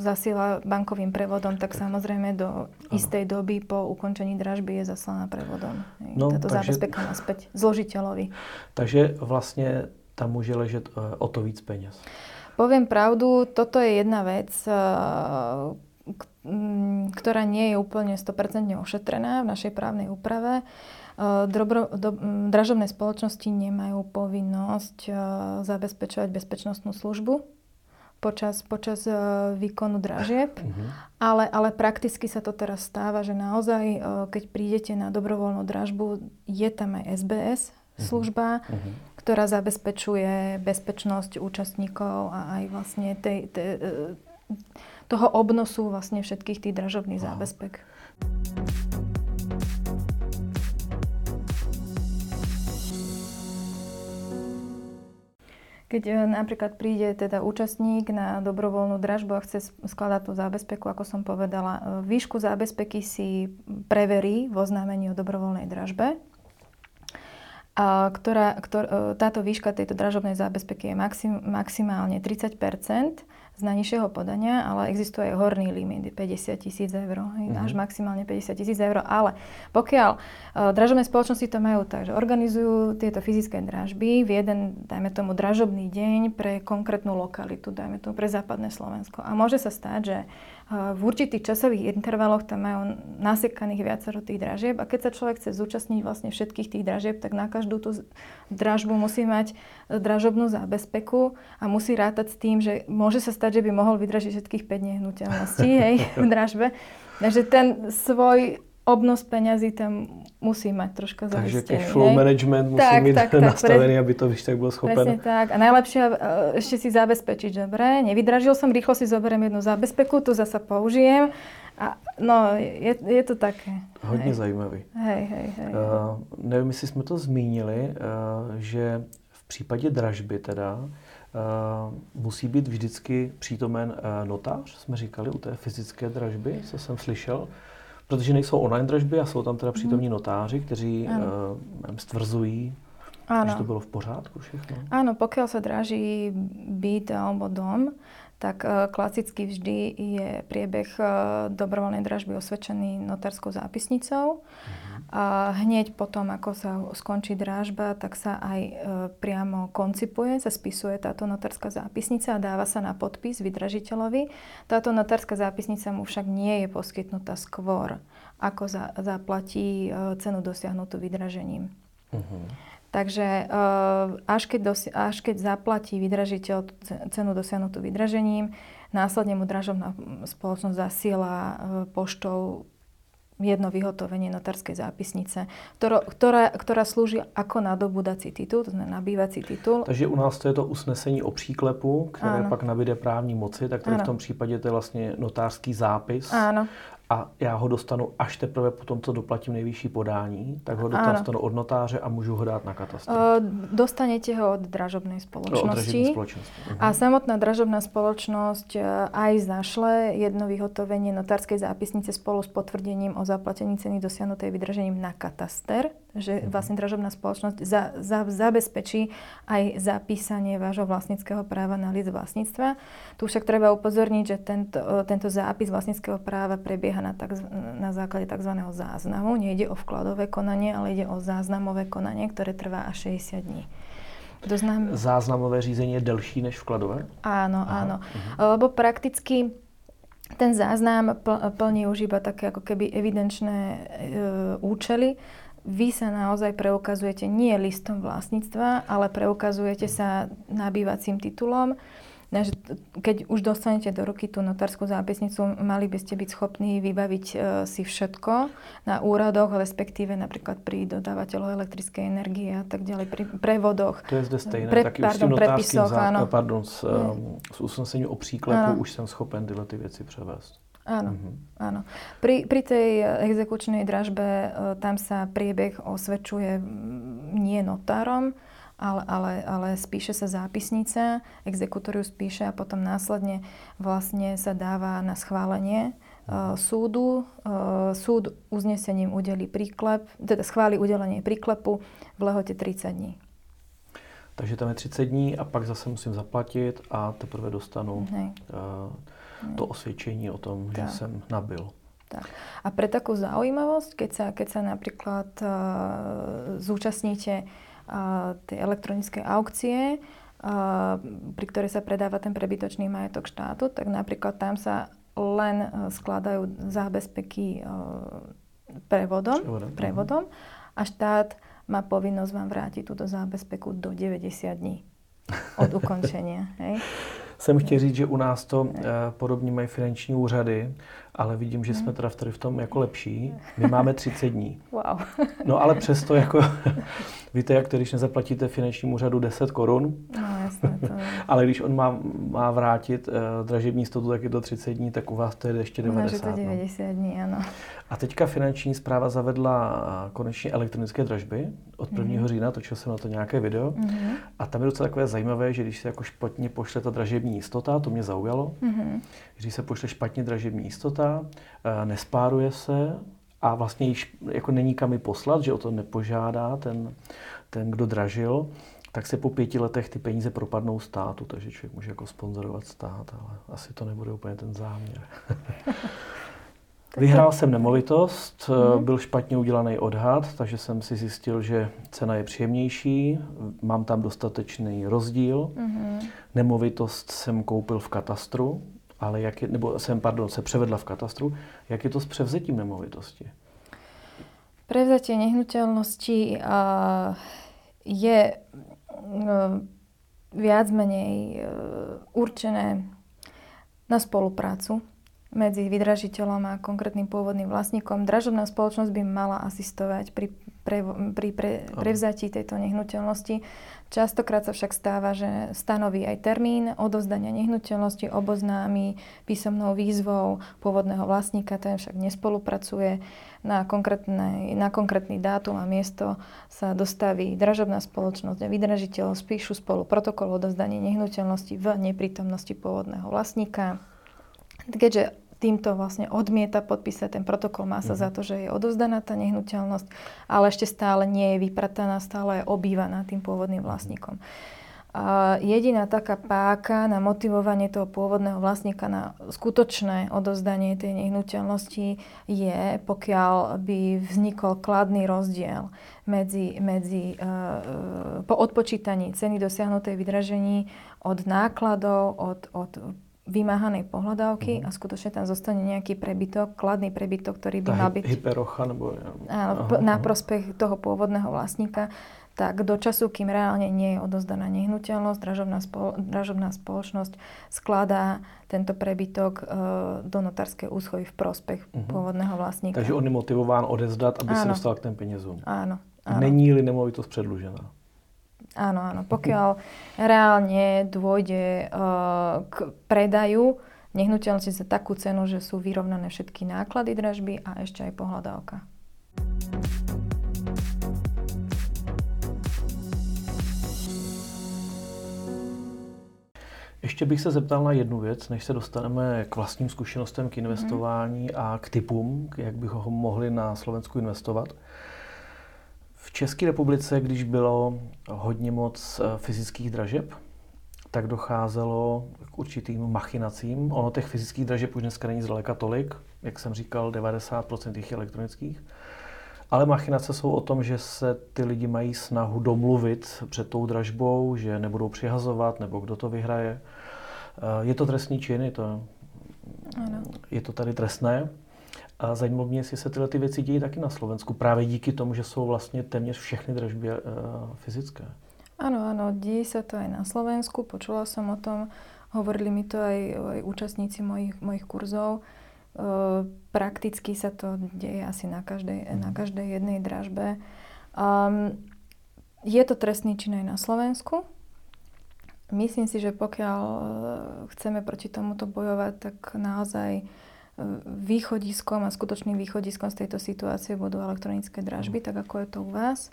zasiela bankovým prevodom, tak samozrejme do istej doby po ukončení dražby je zaslaná prevodom. No, táto takže, zábezpeka naspäť zložiteľovi. Takže vlastne tam môže ležet e, o to víc peniaz. Poviem pravdu, toto je jedna vec, e, ktorá nie je úplne 100% ošetrená v našej právnej úprave. Dobro, do, dražobné spoločnosti nemajú povinnosť uh, zabezpečovať bezpečnostnú službu počas, počas uh, výkonu dražieb, uh-huh. ale, ale prakticky sa to teraz stáva, že naozaj, keď prídete na dobrovoľnú dražbu, je tam aj SBS uh-huh. služba, uh-huh. ktorá zabezpečuje bezpečnosť účastníkov a aj vlastne tej, tej, toho obnosu vlastne všetkých tých dražobných wow. zábezpek. Keď e, napríklad príde teda účastník na dobrovoľnú dražbu a chce skladať tú zábezpeku, ako som povedala, e, výšku zábezpeky si preverí v oznámení o dobrovoľnej dražbe. A ktorá, ktor, e, táto výška tejto dražobnej zábezpeky je maxim, maximálne 30 z najnižšieho podania, ale existuje aj horný limit, 50 tisíc eur, mm-hmm. až maximálne 50 tisíc eur. Ale pokiaľ uh, dražobné spoločnosti to majú tak, že organizujú tieto fyzické dražby v jeden, dajme tomu, dražobný deň pre konkrétnu lokalitu, dajme tomu pre západné Slovensko. A môže sa stať, že v určitých časových intervaloch tam majú nasekaných viacero tých dražieb a keď sa človek chce zúčastniť vlastne všetkých tých dražieb, tak na každú tú dražbu musí mať e, dražobnú zábezpeku a musí rátať s tým, že môže sa stať, že by mohol vydražiť všetkých 5 nehnuteľností hej, v dražbe. Takže ten svoj obnos peňazí tam musí mať troška Takže cash flow management musí tak, tak, nastavený, pre... aby to vyš tak bol schopen. Presne tak. A najlepšie ešte si zabezpečiť, dobre, nevydražil som, rýchlo si zoberiem jednu zábezpeku, tu zasa použijem. A, no, je, je to také. Hodně hej. zajímavý. Hej, hej, hej. Uh, nevím, jestli jsme to zmínili, uh, že v případě dražby teda uh, musí být vždycky přítomen uh, notář, jsme říkali, u té fyzické dražby, co jsem slyšel. Protože nejsou online dražby a jsou tam teda přítomní notáři, kteří uh, stvrzují, Áno. že to bylo v pořádku všechno. Áno, pokiaľ sa draží byt alebo dom, tak uh, klasicky vždy je priebeh uh, dobrovoľnej dražby osvedčený notárskou zápisnicou. Uh-huh. A hneď potom, ako sa skončí drážba, tak sa aj e, priamo koncipuje, sa spisuje táto notárska zápisnica a dáva sa na podpis vydražiteľovi. Táto notárska zápisnica mu však nie je poskytnutá skôr, ako za, zaplatí e, cenu dosiahnutú vydražením. Uh-huh. Takže e, až keď, dosi- až keď zaplatí vydražiteľ cenu dosiahnutú vydražením, následne mu dražobná spoločnosť zasiela e, poštou jedno vyhotovenie notárskej zápisnice, ktorá, ktorá, ktorá slúži ako nadobudací titul, to znamená nabývací titul. Takže u nás to je to usnesení o příklepu, které ano. pak nabíde právní moci, tak tady ano. v tom případě to je vlastně notářský zápis. Ano a já ho dostanu až teprve po tom, co doplatím nejvyšší podání, tak ho dostanu od notáře a můžu ho dát na katastr. Dostanete ho od dražobnej spoločnosti. No, spoločnosti. Uh-huh. A samotná dražobná spoločnosť uh, aj zašle jedno vyhotovenie notárskej zápisnice spolu s potvrdením o zaplatení ceny dosiahnutej vydržením na kataster že mhm. vlastne dražobná spoločnosť za, za, zabezpečí aj zapísanie vášho vlastníckého práva na list vlastníctva. Tu však treba upozorniť, že tento, tento zápis vlastníckého práva prebieha na, tak, na základe tzv. záznamu. Nejde o vkladové konanie, ale ide o záznamové konanie, ktoré trvá až 60 dní. To znamená... Záznamové řízení je delší než vkladové? Áno, Aha. áno. Uh-huh. Lebo prakticky ten záznam plní už iba také ako keby evidenčné e, účely vy sa naozaj preukazujete nie listom vlastníctva, ale preukazujete sa nabývacím titulom. Keď už dostanete do ruky tú notárskú zápisnicu, mali by ste byť schopní vybaviť e, si všetko na úradoch, respektíve napríklad pri dodávateľoch elektrickej energie a tak ďalej, pri prevodoch. To je zde stejné, pre, taky pardon, už s prepisoch, zá... Pardon, s, um, s usnesením o příklepu už jsem schopen tyhle ty věci převést. Áno, mm-hmm. áno. Pri, pri tej exekučnej dražbe e, tam sa priebeh osvedčuje nie notárom, ale, ale, ale spíše sa zápisnica, exekutor ju spíše a potom následne vlastne sa dáva na schválenie uh, súdu. Uh, súd uznesením udeli príklep, teda schváli udelenie príklepu v lehote 30 dní. Takže tam je 30 dní a pak zase musím zaplatit a teprve dostanu uh, to osvědčení o tom, tak. že jsem nabil. Tak. A pre takú zaujímavosť, keď sa, keď sa napríklad uh, zúčastníte uh, tej elektronickej aukcie, uh, pri ktorej sa predáva ten prebytočný majetok štátu, tak napríklad tam sa len uh, skladajú zábezpeky uh, prevodom, prevodom, prevodom a štát má povinnosť vám vrátiť túto zábezpeku do 90 dní od ukončenia. Hej? Jsem chtěl říct, že u nás to eh, podobně mají finanční úřady, ale vidím, že jsme teda tady v tom jako lepší. My máme 30 dní. Wow. No ale přesto jako, víte, jak to, když nezaplatíte finančnímu úřadu 10 korun, No jasné. To... ale když on má, má vrátit uh, dražební jistotu, tak je to 30 dní, tak u vás to je ještě U nás 90. je to 90 dní, áno. A teďka finanční zpráva zavedla konečně elektronické dražby od 1. Mm. října, točil jsem na to nějaké video. Mhm. A tam je docela takové zajímavé, že když se jako špatně pošle ta dražební jistota, to mě zaujalo, Mhm. když se pošle špatně dražební jistota, eh, nespáruje se a vlastně již jako není kam ji poslat, že o to nepožádá ten, ten, kdo dražil, tak se po pěti letech ty peníze propadnou státu, takže člověk může jako sponzorovat stát, ale asi to nebude úplně ten záměr. Vyhrál jsem nemovitost, Mhm. byl špatně udělaný odhad, takže jsem si zjistil, že cena je příjemnější, mám tam dostatečný rozdíl. Mhm. Nemovitost jsem koupil v katastru, ale jak je, nebo jsem, pardon, se převedla v katastru. Jak je to s převzetím nemovitosti? Prevzatie nehnuteľnosti je viac menej e, určené na spoluprácu medzi vydražiteľom a konkrétnym pôvodným vlastníkom. Dražobná spoločnosť by mala asistovať pri, pre, pri pre, prevzatí tejto nehnuteľnosti. Častokrát sa však stáva, že stanoví aj termín odovzdania nehnuteľnosti, oboznámi písomnou výzvou pôvodného vlastníka, ten však nespolupracuje. Na, na konkrétny dátum a miesto sa dostaví dražobná spoločnosť a vydražiteľ, spíšu spolu protokol o odovzdaní nehnuteľnosti v neprítomnosti pôvodného vlastníka. Keďže týmto vlastne odmieta podpísať ten protokol, má sa Mhm. za to, že je odovzdaná tá nehnuteľnosť, ale ešte stále nie je vyprataná, stále je obývaná tým pôvodným vlastníkom. A jediná taká páka na motivovanie toho pôvodného vlastníka na skutočné odovzdanie tej nehnuteľnosti je, pokiaľ by vznikol kladný rozdiel medzi, medzi uh, po odpočítaní ceny dosiahnutej vydražení od nákladov, od, od vymáhanej pohľadávky Mhm. a skutočne tam zostane nejaký prebytok, kladný prebytok, ktorý by mal byť hyperocha nebo... áno, Aha, na aha. prospech toho pôvodného vlastníka, tak do času, kým reálne nie je odozdaná nehnuteľnosť, dražobná, spol- dražobná spoločnosť skladá tento prebytok e, do notárskej úschovy v prospech Mhm. pôvodného vlastníka. Takže on je motivován odezdat, aby se Áno. dostal k těm penězům. Áno, áno. Není-li nemovitost předlužená. Áno, áno. Pokiaľ reálne dôjde uh, k predaju nehnuteľnosti za takú cenu, že sú vyrovnané všetky náklady dražby a ešte aj pohľadávka. Ještě bych se zeptal na jednu věc, než se dostaneme k vlastním zkušenostem k investování a k typům, jak bychom mohli na Slovensku investovat. České republice, když bylo hodně moc eh, fyzických dražeb, tak docházelo k určitým machinacím. Ono těch fyzických dražeb už dneska není zdaleka tolik, jak jsem říkal, 90% jich je elektronických. Ale machinace jsou o tom, že se ty lidi mají snahu domluvit před tou dražbou, že nebudou přihazovat, nebo kdo to vyhraje. Eh, Je to trestný čin, je to, Áno. je to tady trestné. A zajímalo mě, jestli se tyhle ty věci dějí taky na Slovensku, právě díky tomu, že jsou vlastně téměř všechny dražby uh, fyzické. Áno, áno, deje sa to aj na Slovensku, počula som o tom, hovorili mi to aj, aj účastníci mojich, mojich kurzov. E, prakticky sa to deje asi na každej, na každej jednej dražbe. Um, je to trestný čin aj na Slovensku. Myslím si, že pokiaľ e, chceme proti tomuto bojovať, tak naozaj e, východiskom a skutočným východiskom z tejto situácie budú elektronické dražby, tak ako je to u vás.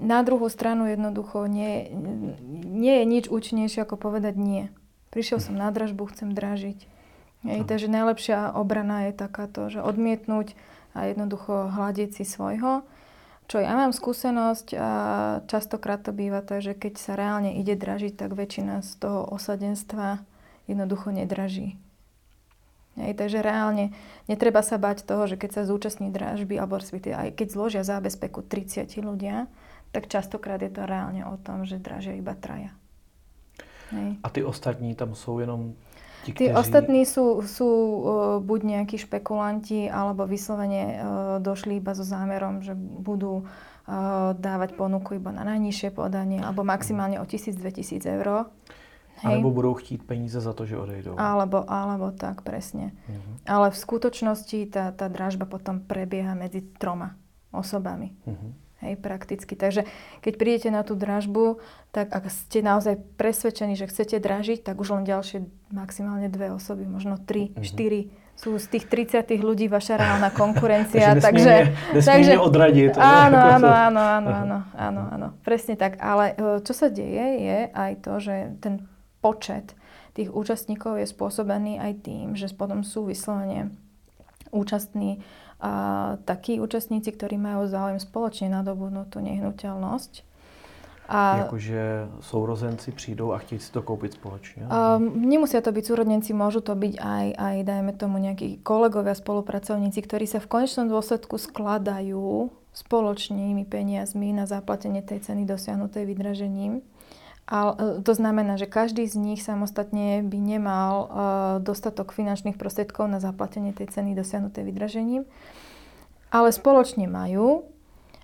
Na druhú stranu jednoducho nie, nie je nič účinnejšie ako povedať nie. Prišiel som na dražbu, chcem dražiť. Hej, takže najlepšia obrana je takáto, že odmietnúť a jednoducho hľadiť si svojho. Čo ja mám skúsenosť a častokrát to býva tak, že keď sa reálne ide dražiť, tak väčšina z toho osadenstva jednoducho nedraží. Hej, takže reálne netreba sa bať toho, že keď sa zúčastní dražby, alebo aj keď zložia zábezpeku 30 ľudia, tak častokrát je to reálne o tom, že dražia iba traja. Hej. A ty ostatní tam jsou jenom Tí, Tí kteří... ostatní sú, sú uh, buď nejakí špekulanti, alebo vyslovene uh, došli iba so zámerom, že budú uh, dávať ponuku iba na najnižšie podanie, alebo maximálne o 1000-2000 eur. Hej. Alebo budú chtít peníze za to, že odejdou. Alebo, alebo tak, presne. Uh-huh. Ale v skutočnosti tá, tá dražba potom prebieha medzi troma osobami. Uh-huh. Hej, prakticky. Takže keď prídete na tú dražbu, tak ak ste naozaj presvedčení, že chcete dražiť, tak už len ďalšie maximálne dve osoby, možno tri, uh-huh. štyri sú z tých 30 ľudí vaša reálna konkurencia. takže, nesmierne, takže odradiť. Áno, áno, áno, áno, áno, áno, áno, presne tak. Ale e, čo sa deje je aj to, že ten počet tých účastníkov je spôsobený aj tým, že potom sú vyslovene účastní a takí účastníci, ktorí majú záujem spoločne nadobudnúť tú nehnuteľnosť. A, Jakože sourozenci prídu a chtějí si to kúpiť spoločne? Um, nemusia to byť súrodenci, môžu to byť aj, aj, dajme tomu, nejakí kolegovia, spolupracovníci, ktorí sa v konečnom dôsledku skladajú spoločnými peniazmi na zaplatenie tej ceny dosiahnutej vydražením. A e, to znamená, že každý z nich samostatne by nemal uh, dostatok finančných prostriedkov na zaplatenie tej ceny dosiahnuté vydražením. Ale spoločne majú,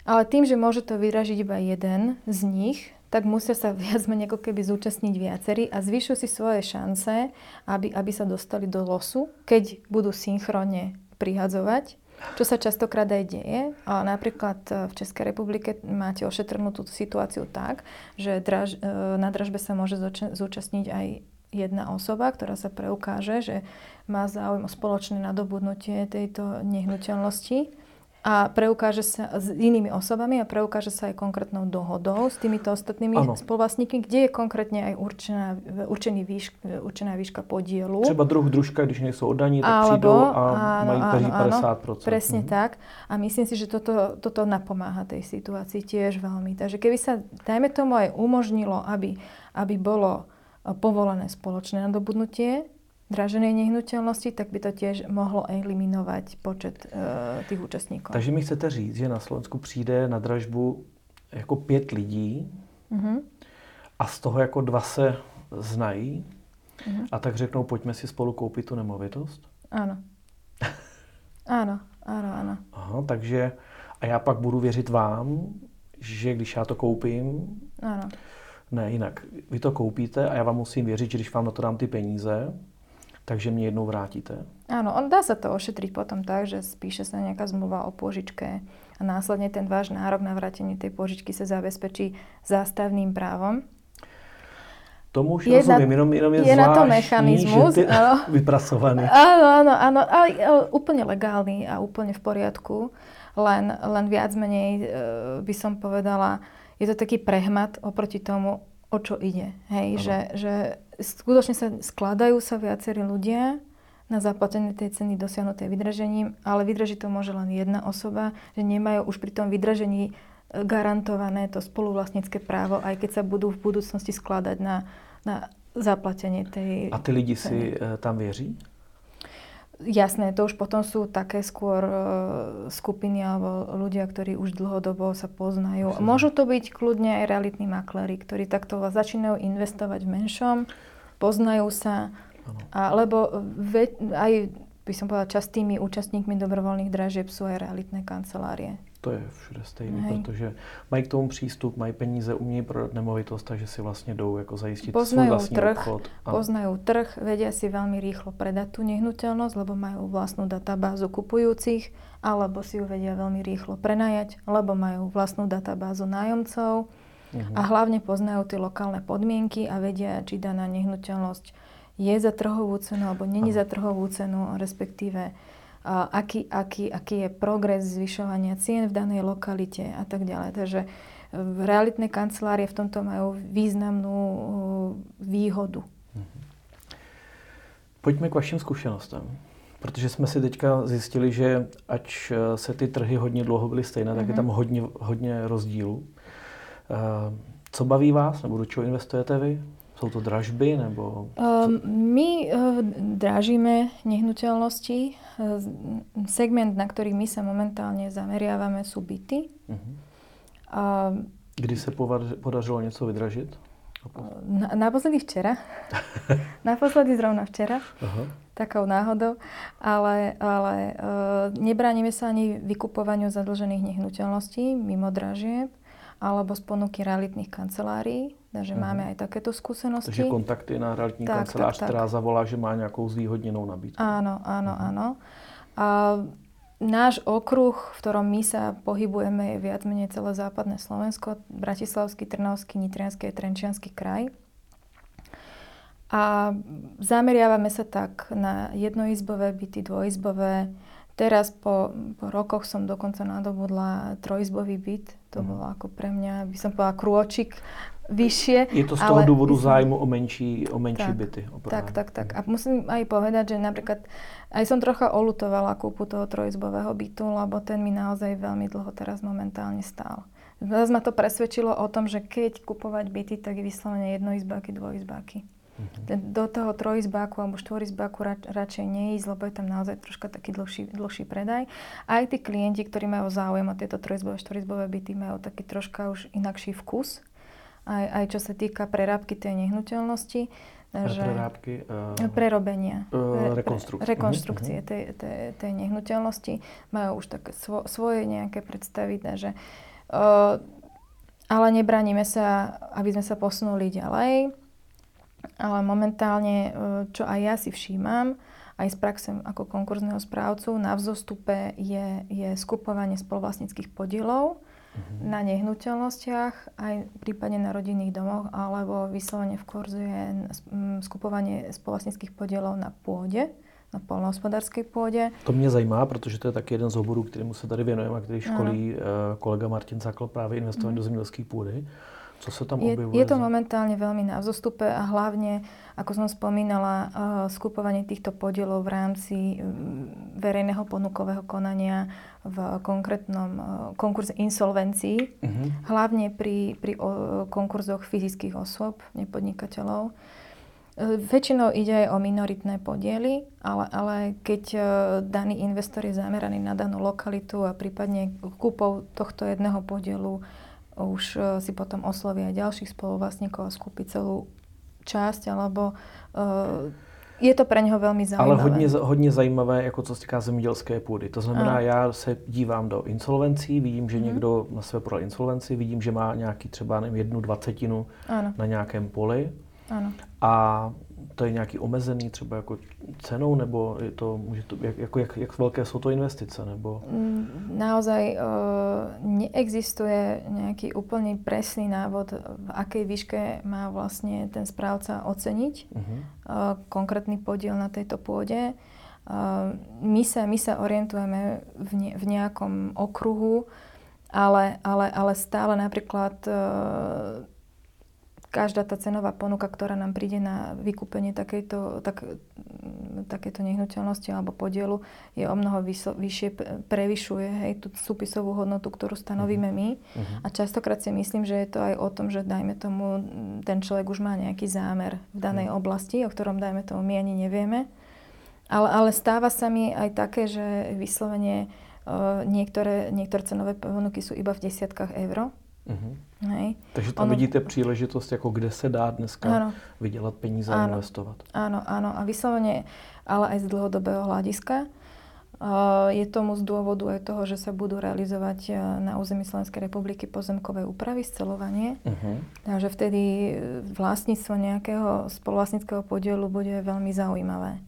ale tým, že môže to vyražiť iba jeden z nich, tak musia sa viac menej ako keby zúčastniť viacerí a zvyšujú si svoje šance, aby, aby sa dostali do losu, keď budú synchronne prihadzovať čo sa častokrát aj deje. Napríklad e, v Českej republike máte ošetrenú túto situáciu tak, že draž, e, na dražbe sa môže zúčastniť aj jedna osoba, ktorá sa preukáže, že má záujem o spoločné nadobudnutie tejto nehnuteľnosti a preukáže sa s inými osobami a preukáže sa aj konkrétnou dohodou s týmito ostatnými ano. spoluvlastníkmi, kde je konkrétne aj určená, určený výšk, určená výška podielu. Třeba druh, družka, když nejsou oddaní, tak Alebo, přijdou a áno, majú každý 50%. Presne mhm. tak. A myslím si, že toto, toto napomáha tej situácii tiež veľmi. Takže keby sa, dajme tomu, aj umožnilo, aby, aby bolo povolené spoločné nadobudnutie draženej nehnuteľnosti, tak by to tiež mohlo eliminovať počet uh, tých účastníkov. Takže mi chcete říct, že na Slovensku přijde na dražbu jako pět lidí uh-huh. a z toho jako dva se znají uh-huh. a tak řeknou, pojďme si spolu koupit tu nemovitost? Áno. áno, áno, áno. Aha, takže a já pak budu věřit vám, že když já to koupím, Áno. Ne, jinak. Vy to koupíte a já vám musím věřit, že když vám na to dám ty peníze, takže mi jednou vrátite? Áno, on dá sa to ošetriť potom tak, že spíše sa nejaká zmluva o pôžičke a následne ten váš nárok na vrátenie tej pôžičky sa zabezpečí zástavným právom. Tomu už je rozumiem, na, jenom, jenom je, je na to mechanizmus. Že ty, vypracovaný. Áno, áno, áno, ale, ale úplne legálny a úplne v poriadku. Len, len viac menej e, by som povedala, je to taký prehmat oproti tomu, o čo ide. Hej, že, že skutočne sa skladajú sa viacerí ľudia na zaplatenie tej ceny dosiahnuté vydražením, ale vydražiť to môže len jedna osoba, že nemajú už pri tom vydražení e, garantované to spoluvlastnícke právo, aj keď sa budú v budúcnosti skladať na, na zaplatenie tej A ty lidi ceny. si e, tam věří? Jasné, to už potom sú také skôr uh, skupiny alebo ľudia, ktorí už dlhodobo sa poznajú. Myslím. Môžu to byť kľudne aj realitní makléri, ktorí takto začínajú investovať v menšom, poznajú sa, a, lebo ve, aj by som povedala, častými účastníkmi dobrovoľných dražieb sú aj realitné kancelárie. To je všude stejné, Hej. protože mají k tomu přístup, mají peníze, umějí prodat nemovitost, takže si vlastně jdou jako zajistit poznajú svoj vlastní trh, obchod. A... Poznajú trh, vedia si veľmi rýchlo predať tú nehnuteľnosť, lebo majú vlastnú databázu kupujúcich, alebo si ju vedia veľmi rýchlo prenajať, lebo majú vlastnú databázu nájomcov uh-huh. a hlavne poznajú tie lokálne podmienky a vedia, či daná nehnuteľnosť je za trhovú cenu alebo není za trhovú cenu, respektíve aký, aký, aký je progres zvyšovania cien v danej lokalite a tak ďalej. Takže e, realitné kancelárie v tomto majú významnú e, výhodu. Mhm. Pojďme k vašim zkušenostem. Protože jsme si teďka zjistili, že ač e, se ty trhy hodně dlouho byly stejné, mm-hmm. tak je tam mhm. hodně, hodně rozdílů. Co baví vás, nebo do čeho investujete vy? Jsou to dražby nebo... Um, my uh, dražíme nehnuteľnosti. Segment, na ktorý my sa momentálne zameriavame, sú byty. Uh-huh. Uh, Kdy se podařilo něco vydražit? Na, naposledy včera. naposledy zrovna včera. Aha. Takou náhodou. Ale, ale e, nebránime sa ani vykupovaniu zadlžených nehnuteľností mimo dražieb alebo z ponuky realitných kancelárií. Takže uh-huh. máme aj takéto skúsenosti. Takže kontakty na realitní tak, kancelář, tak, tak. ktorá zavolá, že má nejakou zvýhodnenou nabídku. Áno, áno, uh-huh. áno. A náš okruh, v ktorom my sa pohybujeme, je viac menej celé západné Slovensko, Bratislavský, Trnavský, Nitrianský a Trenčianský kraj. A zameriavame sa tak na jednoizbové byty, dvojizbové. Teraz po, po rokoch som dokonca nadobudla trojizbový byt. To mm. bolo ako pre mňa, by som povedala, krôčik vyššie. Je to z toho dôvodu myslím, zájmu o menší, o menší tak, byty. Opravdu. Tak, tak, tak. A musím aj povedať, že napríklad aj som trocha olutovala kúpu toho trojizbového bytu, lebo ten mi naozaj veľmi dlho teraz momentálne stál. Zase ma to presvedčilo o tom, že keď kupovať byty, tak je vyslovene jednoizbáky, dvojizbáky. Uh-huh. Do toho trojizbáku alebo štvorizbáku ra, radšej neísť, lebo je tam naozaj troška taký dlhší, dlhší predaj. Aj tí klienti, ktorí majú záujem o tieto trojizbové, štvorizbové byty, majú taký troška už inakší vkus aj, aj čo sa týka prerábky tej nehnuteľnosti. Takže prerábky? Uh, prerobenia. Uh, rekonstrukcie. Re, rekonstrukcie uh-huh. tej, tej, tej nehnuteľnosti. Majú už také svo, svoje nejaké predstavy. Takže, uh, ale nebraníme sa, aby sme sa posunuli ďalej. Ale momentálne, uh, čo aj ja si všímam, aj z praxe ako konkurzného správcu, na vzostupe je, je skupovanie spoluvlastnických podielov uh-huh. na nehnuteľnostiach, aj prípadne na rodinných domoch, alebo vyslovene v kurzu je skupovanie spoluvlastnických podielov na pôde, na polnohospodárskej pôde. To mě zajímá, protože to je taky jeden z oborů, kterému se tady věnujeme a který školí ano. Eh, kolega Martin Zakl právě investování uh-huh. do zemědělské půdy. Co sa tam objavuje? Je, je to momentálne veľmi na vzostupe a hlavne, ako som spomínala, uh, skupovanie týchto podielov v rámci uh, verejného ponukového konania v konkrétnom uh, konkurze insolvencií, uh-huh. hlavne pri, pri konkurzoch fyzických osôb, nepodnikateľov. Uh, väčšinou ide aj o minoritné podiely, ale, ale keď daný investor je zameraný na danú lokalitu a prípadne kúpou tohto jedného podielu už e, si potom oslovia aj ďalších spoluvlastníkov a skúpi celú časť, alebo uh, je to pre něho velmi zajímavé. Ale hodně, hodně zajímavé, jako co se týká zemědělské půdy. To znamená, ano. já se dívám do insolvencí, vidím, že hmm. někdo na své podal insolvenci, vidím, že má nějaký třeba nevím, jednu dvacetinu ano. na nějakém poli. Ano. A to je nějaký omezený třeba jako cenou, nebo je to, může to jak, jako, jak, jak velké jsou to investice? Nebo... Mm, naozaj uh, neexistuje nejaký úplne presný návod, v akej výške má vlastne ten správca oceniť uh-huh. uh, konkrétny podiel na tejto pôde. Uh, my, sa, my sa orientujeme v, ne, v nejakom okruhu, ale, ale, ale stále napríklad uh, každá tá cenová ponuka, ktorá nám príde na vykúpenie takejto, tak, takéto nehnuteľnosti alebo podielu, je o mnoho vyso, vyššie, prevyšuje hej, tú súpisovú hodnotu, ktorú stanovíme my. Uh-huh. A častokrát si myslím, že je to aj o tom, že dajme tomu, ten človek už má nejaký zámer v danej uh-huh. oblasti, o ktorom dajme tomu my ani nevieme. Ale, ale stáva sa mi aj také, že vyslovene uh, niektoré, niektoré cenové ponuky sú iba v desiatkách eur. Uh-huh. Hej. Takže tam ono... vidíte příležitost, jako kde se dá dneska ano. vydělat peníze a investovat. Áno, áno. A vyslovene, ale aj z dlhodobého hľadiska. Je tomu z dôvodu aj toho, že sa budú realizovať e, na území Slovenskej republiky pozemkové úpravy, scelovanie. Uh-huh. Takže vtedy e, vlastníctvo nejakého spoluvlastnického podielu bude veľmi zaujímavé.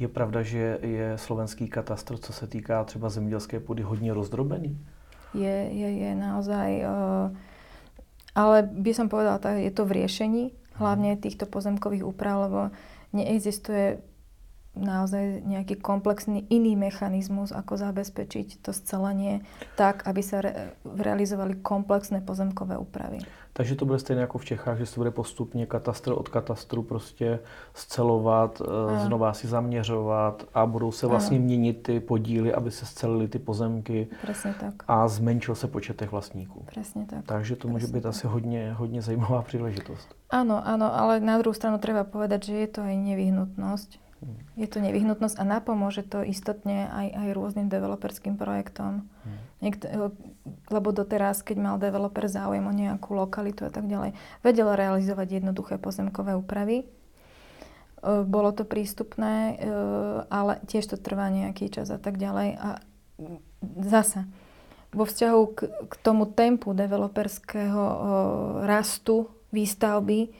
Je pravda, že je slovenský katastr, co se týká třeba zemědělské půdy, hodně rozdrobený? Je, je, je naozaj... Uh, ale by som povedala, tak je to v riešení hlavne týchto pozemkových úprav, lebo neexistuje naozaj nejaký komplexný iný mechanizmus, ako zabezpečiť to scelenie tak, aby sa re- realizovali komplexné pozemkové úpravy. Takže to bude stejné jako v Čechách, že se bude postupně katastr od katastru prostě scelovat, ano. znova si zaměřovat a budou se vlastně ano. měnit ty podíly, aby se scelily ty pozemky. Presne tak. A zmenšil se počet těch vlastníků. Presne tak. Takže to Presne může být tak. asi hodně, hodně zajímavá příležitost. Áno, áno, ale na druhú stranu treba povedať, že je to aj nevyhnutnosť. Hmm. Je to nevyhnutnosť a napomôže to istotne aj, aj rôznym developerským projektom. Hmm. Niekto, lebo doteraz, keď mal developer záujem o nejakú lokalitu a tak ďalej, vedel realizovať jednoduché pozemkové úpravy. Bolo to prístupné, ale tiež to trvá nejaký čas a tak ďalej. A zasa, vo vzťahu k, k tomu tempu developerského rastu výstavby,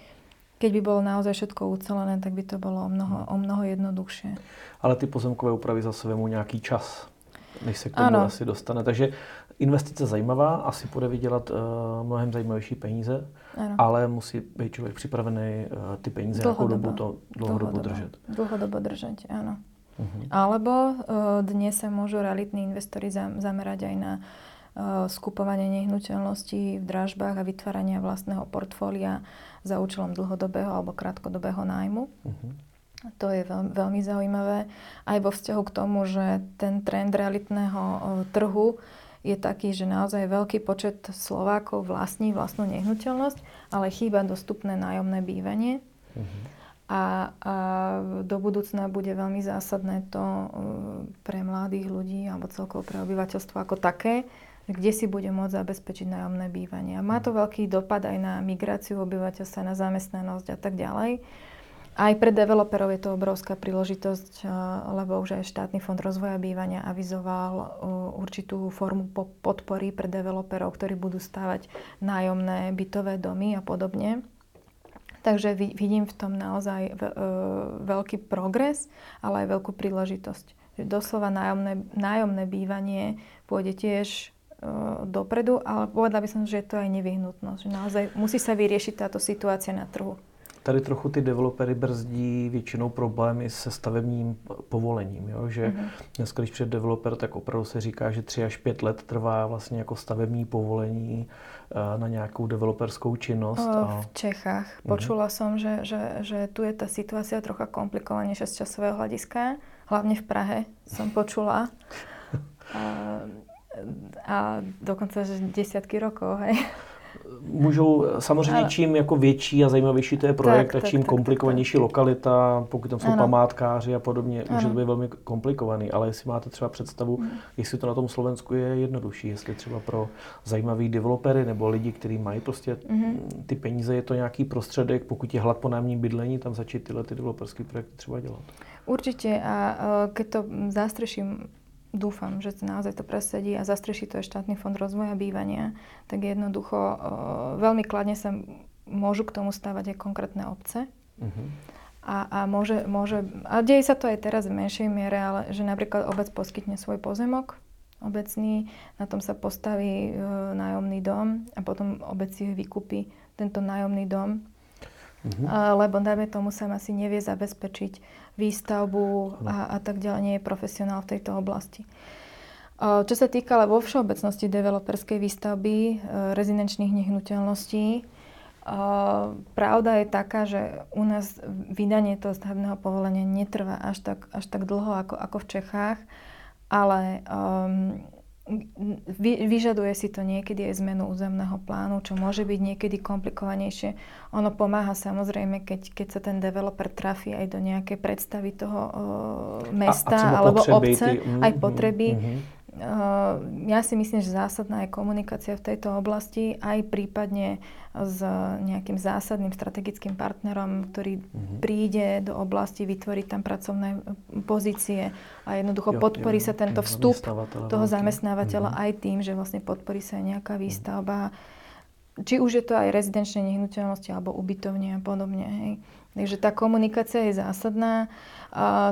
keď by bolo naozaj všetko ucelené, tak by to bolo o mnoho, o mnoho jednoduchšie. Ale ty pozemkové úpravy zase vemu nějaký čas, než se k tomu ano. asi dostane. Takže investice zajímavá, asi bude vydělat uh, mnohem zajímavější peníze, ano. ale musí být člověk připravený uh, ty peníze nějakou dobu to dlouhodobo, dlouhodobo držet. Dlouhodobo držet, áno. Uh-huh. Alebo uh, dnes sa môžu realitní investori zamerať aj na uh, skupovanie nehnuteľností v dražbách a vytvárania vlastného portfólia za účelom dlhodobého alebo krátkodobého nájmu. Uh-huh. To je veľ, veľmi zaujímavé. Aj vo vzťahu k tomu, že ten trend realitného uh, trhu je taký, že naozaj veľký počet Slovákov vlastní vlastnú nehnuteľnosť, ale chýba dostupné nájomné bývanie. Uh-huh. A, a do budúcna bude veľmi zásadné to uh, pre mladých ľudí alebo celkovo pre obyvateľstvo ako také, kde si bude môcť zabezpečiť nájomné bývanie. A má to veľký dopad aj na migráciu obyvateľstva, na zamestnanosť a tak ďalej. Aj pre developerov je to obrovská príležitosť, uh, lebo už aj štátny fond rozvoja bývania avizoval uh, určitú formu podpory pre developerov, ktorí budú stávať nájomné bytové domy a podobne. Takže vidím v tom naozaj e, veľký progres, ale aj veľkú príležitosť. Doslova nájomné, nájomné bývanie pôjde tiež dopredu, ale povedala by som, že je to aj nevyhnutnosť. Že naozaj musí sa vyriešiť táto situácia na trhu. Tady trochu ty developery brzdí většinou problémy se stavebním povolením. Jo? Že mm-hmm. dneska, když přijde developer, tak opravdu se říká, že 3 až 5 let trvá vlastně jako stavební povolení Eh, na nejakú developerskú činnosť? A... V Čechách. Mhm. Počula mm-hmm. som, že, že, že tu je tá situácia trocha komplikovanejšia z časového hľadiska. Hlavne v Prahe som počula. A, a dokonca že desiatky rokov, hej můžou, samozřejmě ano. čím jako větší a zajímavější to je projekt tak, a čím tak, komplikovanější tak, lokalita, pokud tam jsou ano. památkáři a podobně, ano. může to být velmi komplikovaný, ale jestli máte třeba představu, hmm. jestli to na tom Slovensku je jednodušší, jestli třeba pro zajímavý developery nebo lidi, kteří mají prostě hmm. ty peníze, je to nějaký prostředek, pokud je hlad po nájemním bydlení, tam začít tyhle ty developerské projekty třeba dělat. Určite a keď to zastreším dúfam, že naozaj to presedí a zastreší to aj štátny fond rozvoja bývania, tak jednoducho uh, veľmi kladne sa môžu k tomu stávať aj konkrétne obce. Uh-huh. A, a, môže, môže, a deje sa to aj teraz v menšej miere, ale že napríklad obec poskytne svoj pozemok obecný, na tom sa postaví e, nájomný dom a potom obec si vykúpi tento nájomný dom Uh-huh. lebo dajme tomu sa asi nevie zabezpečiť výstavbu a, a tak ďalej, nie je profesionál v tejto oblasti. Čo sa týka ale vo všeobecnosti developerskej výstavby rezidenčných nehnuteľností, pravda je taká, že u nás vydanie toho stavebného povolenia netrvá až tak, až tak dlho ako, ako v Čechách, ale um, vy, vyžaduje si to niekedy aj zmenu územného plánu, čo môže byť niekedy komplikovanejšie. Ono pomáha samozrejme, keď, keď sa ten developer trafí aj do nejakej predstavy toho uh, mesta a, a alebo potreby, obce, mm, aj potreby. Mm, mm ja si myslím, že zásadná je komunikácia v tejto oblasti, aj prípadne s nejakým zásadným strategickým partnerom, ktorý mm-hmm. príde do oblasti, vytvorí tam pracovné pozície a jednoducho jo, podporí jo, sa tento vstup toho zamestnávateľa mm-hmm. aj tým, že vlastne podporí sa aj nejaká výstavba. Či už je to aj rezidenčné nehnuteľnosti alebo ubytovne a podobne. Hej. Takže tá komunikácia je zásadná.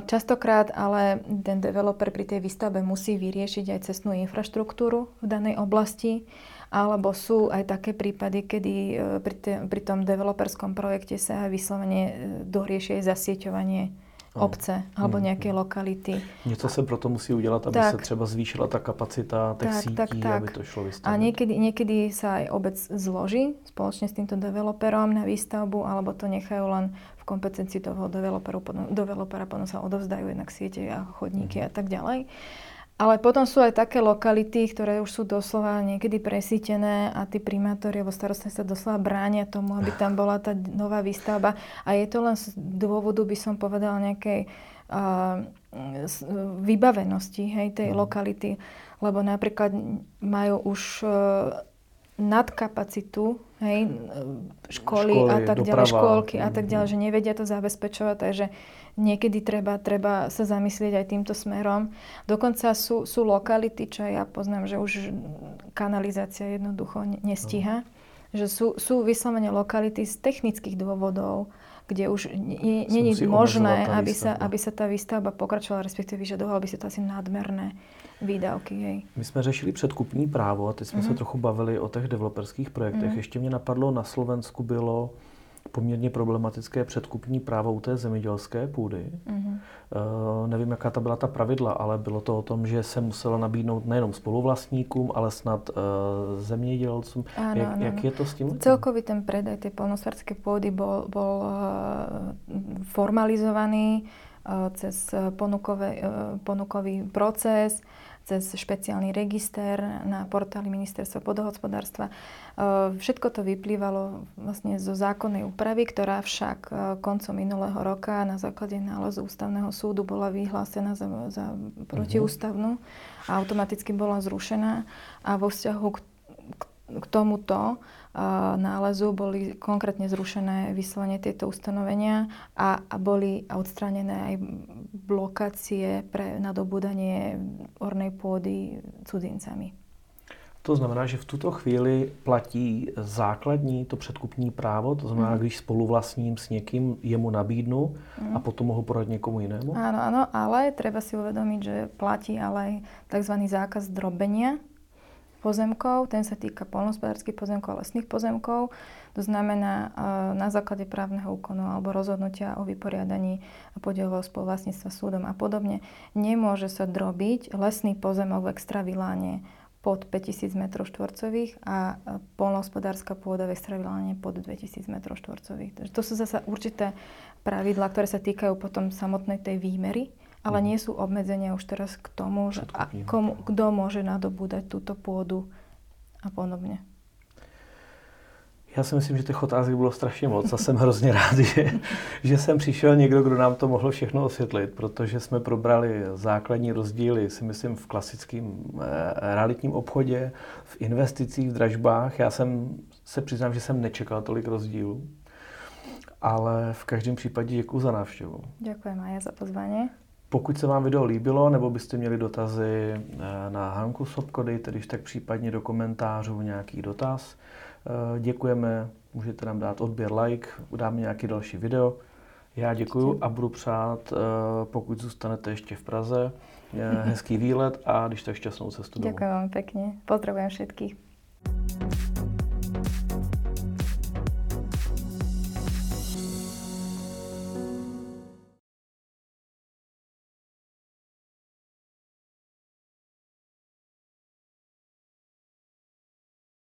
Častokrát ale ten developer pri tej výstave musí vyriešiť aj cestnú infraštruktúru v danej oblasti. Alebo sú aj také prípady, kedy e, pri, te, pri tom developerskom projekte sa vyslovene e, dorieši aj zasieťovanie obce alebo mm, nejaké mm. lokality. Něco se proto musí udělat, aby tak, se třeba zvýšila ta kapacita těch tak, sítí, tak, tak. aby to šlo vystaviť. A niekedy, niekedy sa aj obec zloží spoločne s týmto developerom na výstavbu, alebo to nechajú len v kompetencii toho developera, developera potom sa odovzdajú jednak siete a chodníky mm. a tak ďalej. Ale potom sú aj také lokality, ktoré už sú doslova niekedy presítené a tí primátori alebo starostné sa doslova bránia tomu, aby tam bola tá nová výstavba. A je to len z dôvodu, by som povedala, nejakej uh, vybavenosti hej, tej mm. lokality, lebo napríklad majú už nadkapacitu, hej, školy, školy a tak doprava. ďalej, škôlky a tak ďalej, mhm. že nevedia to zabezpečovať, takže niekedy treba, treba sa zamyslieť aj týmto smerom. Dokonca sú, sú lokality, čo ja poznám, že už kanalizácia jednoducho nestíha, no. že sú, sú vyslovene lokality z technických dôvodov, kde už není možné, aby sa, aby sa tá výstavba pokračovala, respektíve vyžadovala by sa to asi nadmerné výdavky. Hej. My jsme řešili předkupní právo a teď jsme mm-hmm. se mhm. trochu bavili o těch developerských projektech. Mm-hmm. Ještě mě napadlo, na Slovensku bylo poměrně problematické předkupní právo u té zemědělské půdy. Mm-hmm. Uh, nevím, jaká ta byla ta pravidla, ale bylo to o tom, že se musela nabídnout nejenom spoluvlastníkům, ale snad uh, zemědělcům. Áno, jak, áno. jak je to s tím? Celkový ten predaj tej polnosvárskej pôdy bol, bol uh, formalizovaný cez ponukové, uh, ponukový proces cez špeciálny register na portáli Ministerstva podohospodárstva. Všetko to vyplývalo vlastne zo zákonnej úpravy, ktorá však koncom minulého roka na základe nálezu ústavného súdu bola vyhlásená za, za protiústavnú a automaticky bola zrušená. A vo vzťahu k, k, k tomuto nálezu boli konkrétne zrušené vyslovene tieto ustanovenia a, a boli odstranené aj blokácie pre nadobúdanie ornej pôdy cudzincami. To znamená, že v tuto chvíli platí základní to předkupní právo, to znamená, mm. když spoluvlastním s někým, jemu nabídnu mm. a potom mohu poradit někomu jinému? Áno, áno, ale treba si uvedomiť, že platí ale aj tzv. zákaz drobenia, pozemkov, ten sa týka polnospodárských pozemkov a lesných pozemkov. To znamená, e, na základe právneho úkonu alebo rozhodnutia o vyporiadaní podielového spoluvlastníctva súdom a podobne, nemôže sa drobiť lesný pozemok v extraviláne pod 5000 m štvorcových a polnohospodárska pôda v extraviláne pod 2000 m štvorcových. To sú zase určité pravidlá, ktoré sa týkajú potom samotnej tej výmery ale mhm. nie sú obmedzenia už teraz k tomu, že a komu, kto môže nadobúdať túto pôdu a podobne. Já si myslím, že těch otázek bylo strašně moc a jsem hrozně rád, že, že jsem přišel někdo, kdo nám to mohl všechno osvětlit, protože jsme probrali základní rozdíly, si myslím, v klasickém eh, realitním obchodě, v investicích, v dražbách. Já jsem se přiznám, že jsem nečekal tolik rozdílů, ale v každém případě děkuji za návštěvu. Děkuji, Maja, za pozvání. Pokud se vám video líbilo, nebo byste měli dotazy eh, na Hanku Sobkody, tedy tak případně do komentářů nějaký dotaz. Eh, děkujeme, můžete nám dát odběr, like, dáme nějaký další video. Já děkuji a budu přát, eh, pokud zůstanete ještě v Praze, hezký výlet a když tak šťastnou cestu domů. Děkuji vám pěkně. Pozdravujem všetkých.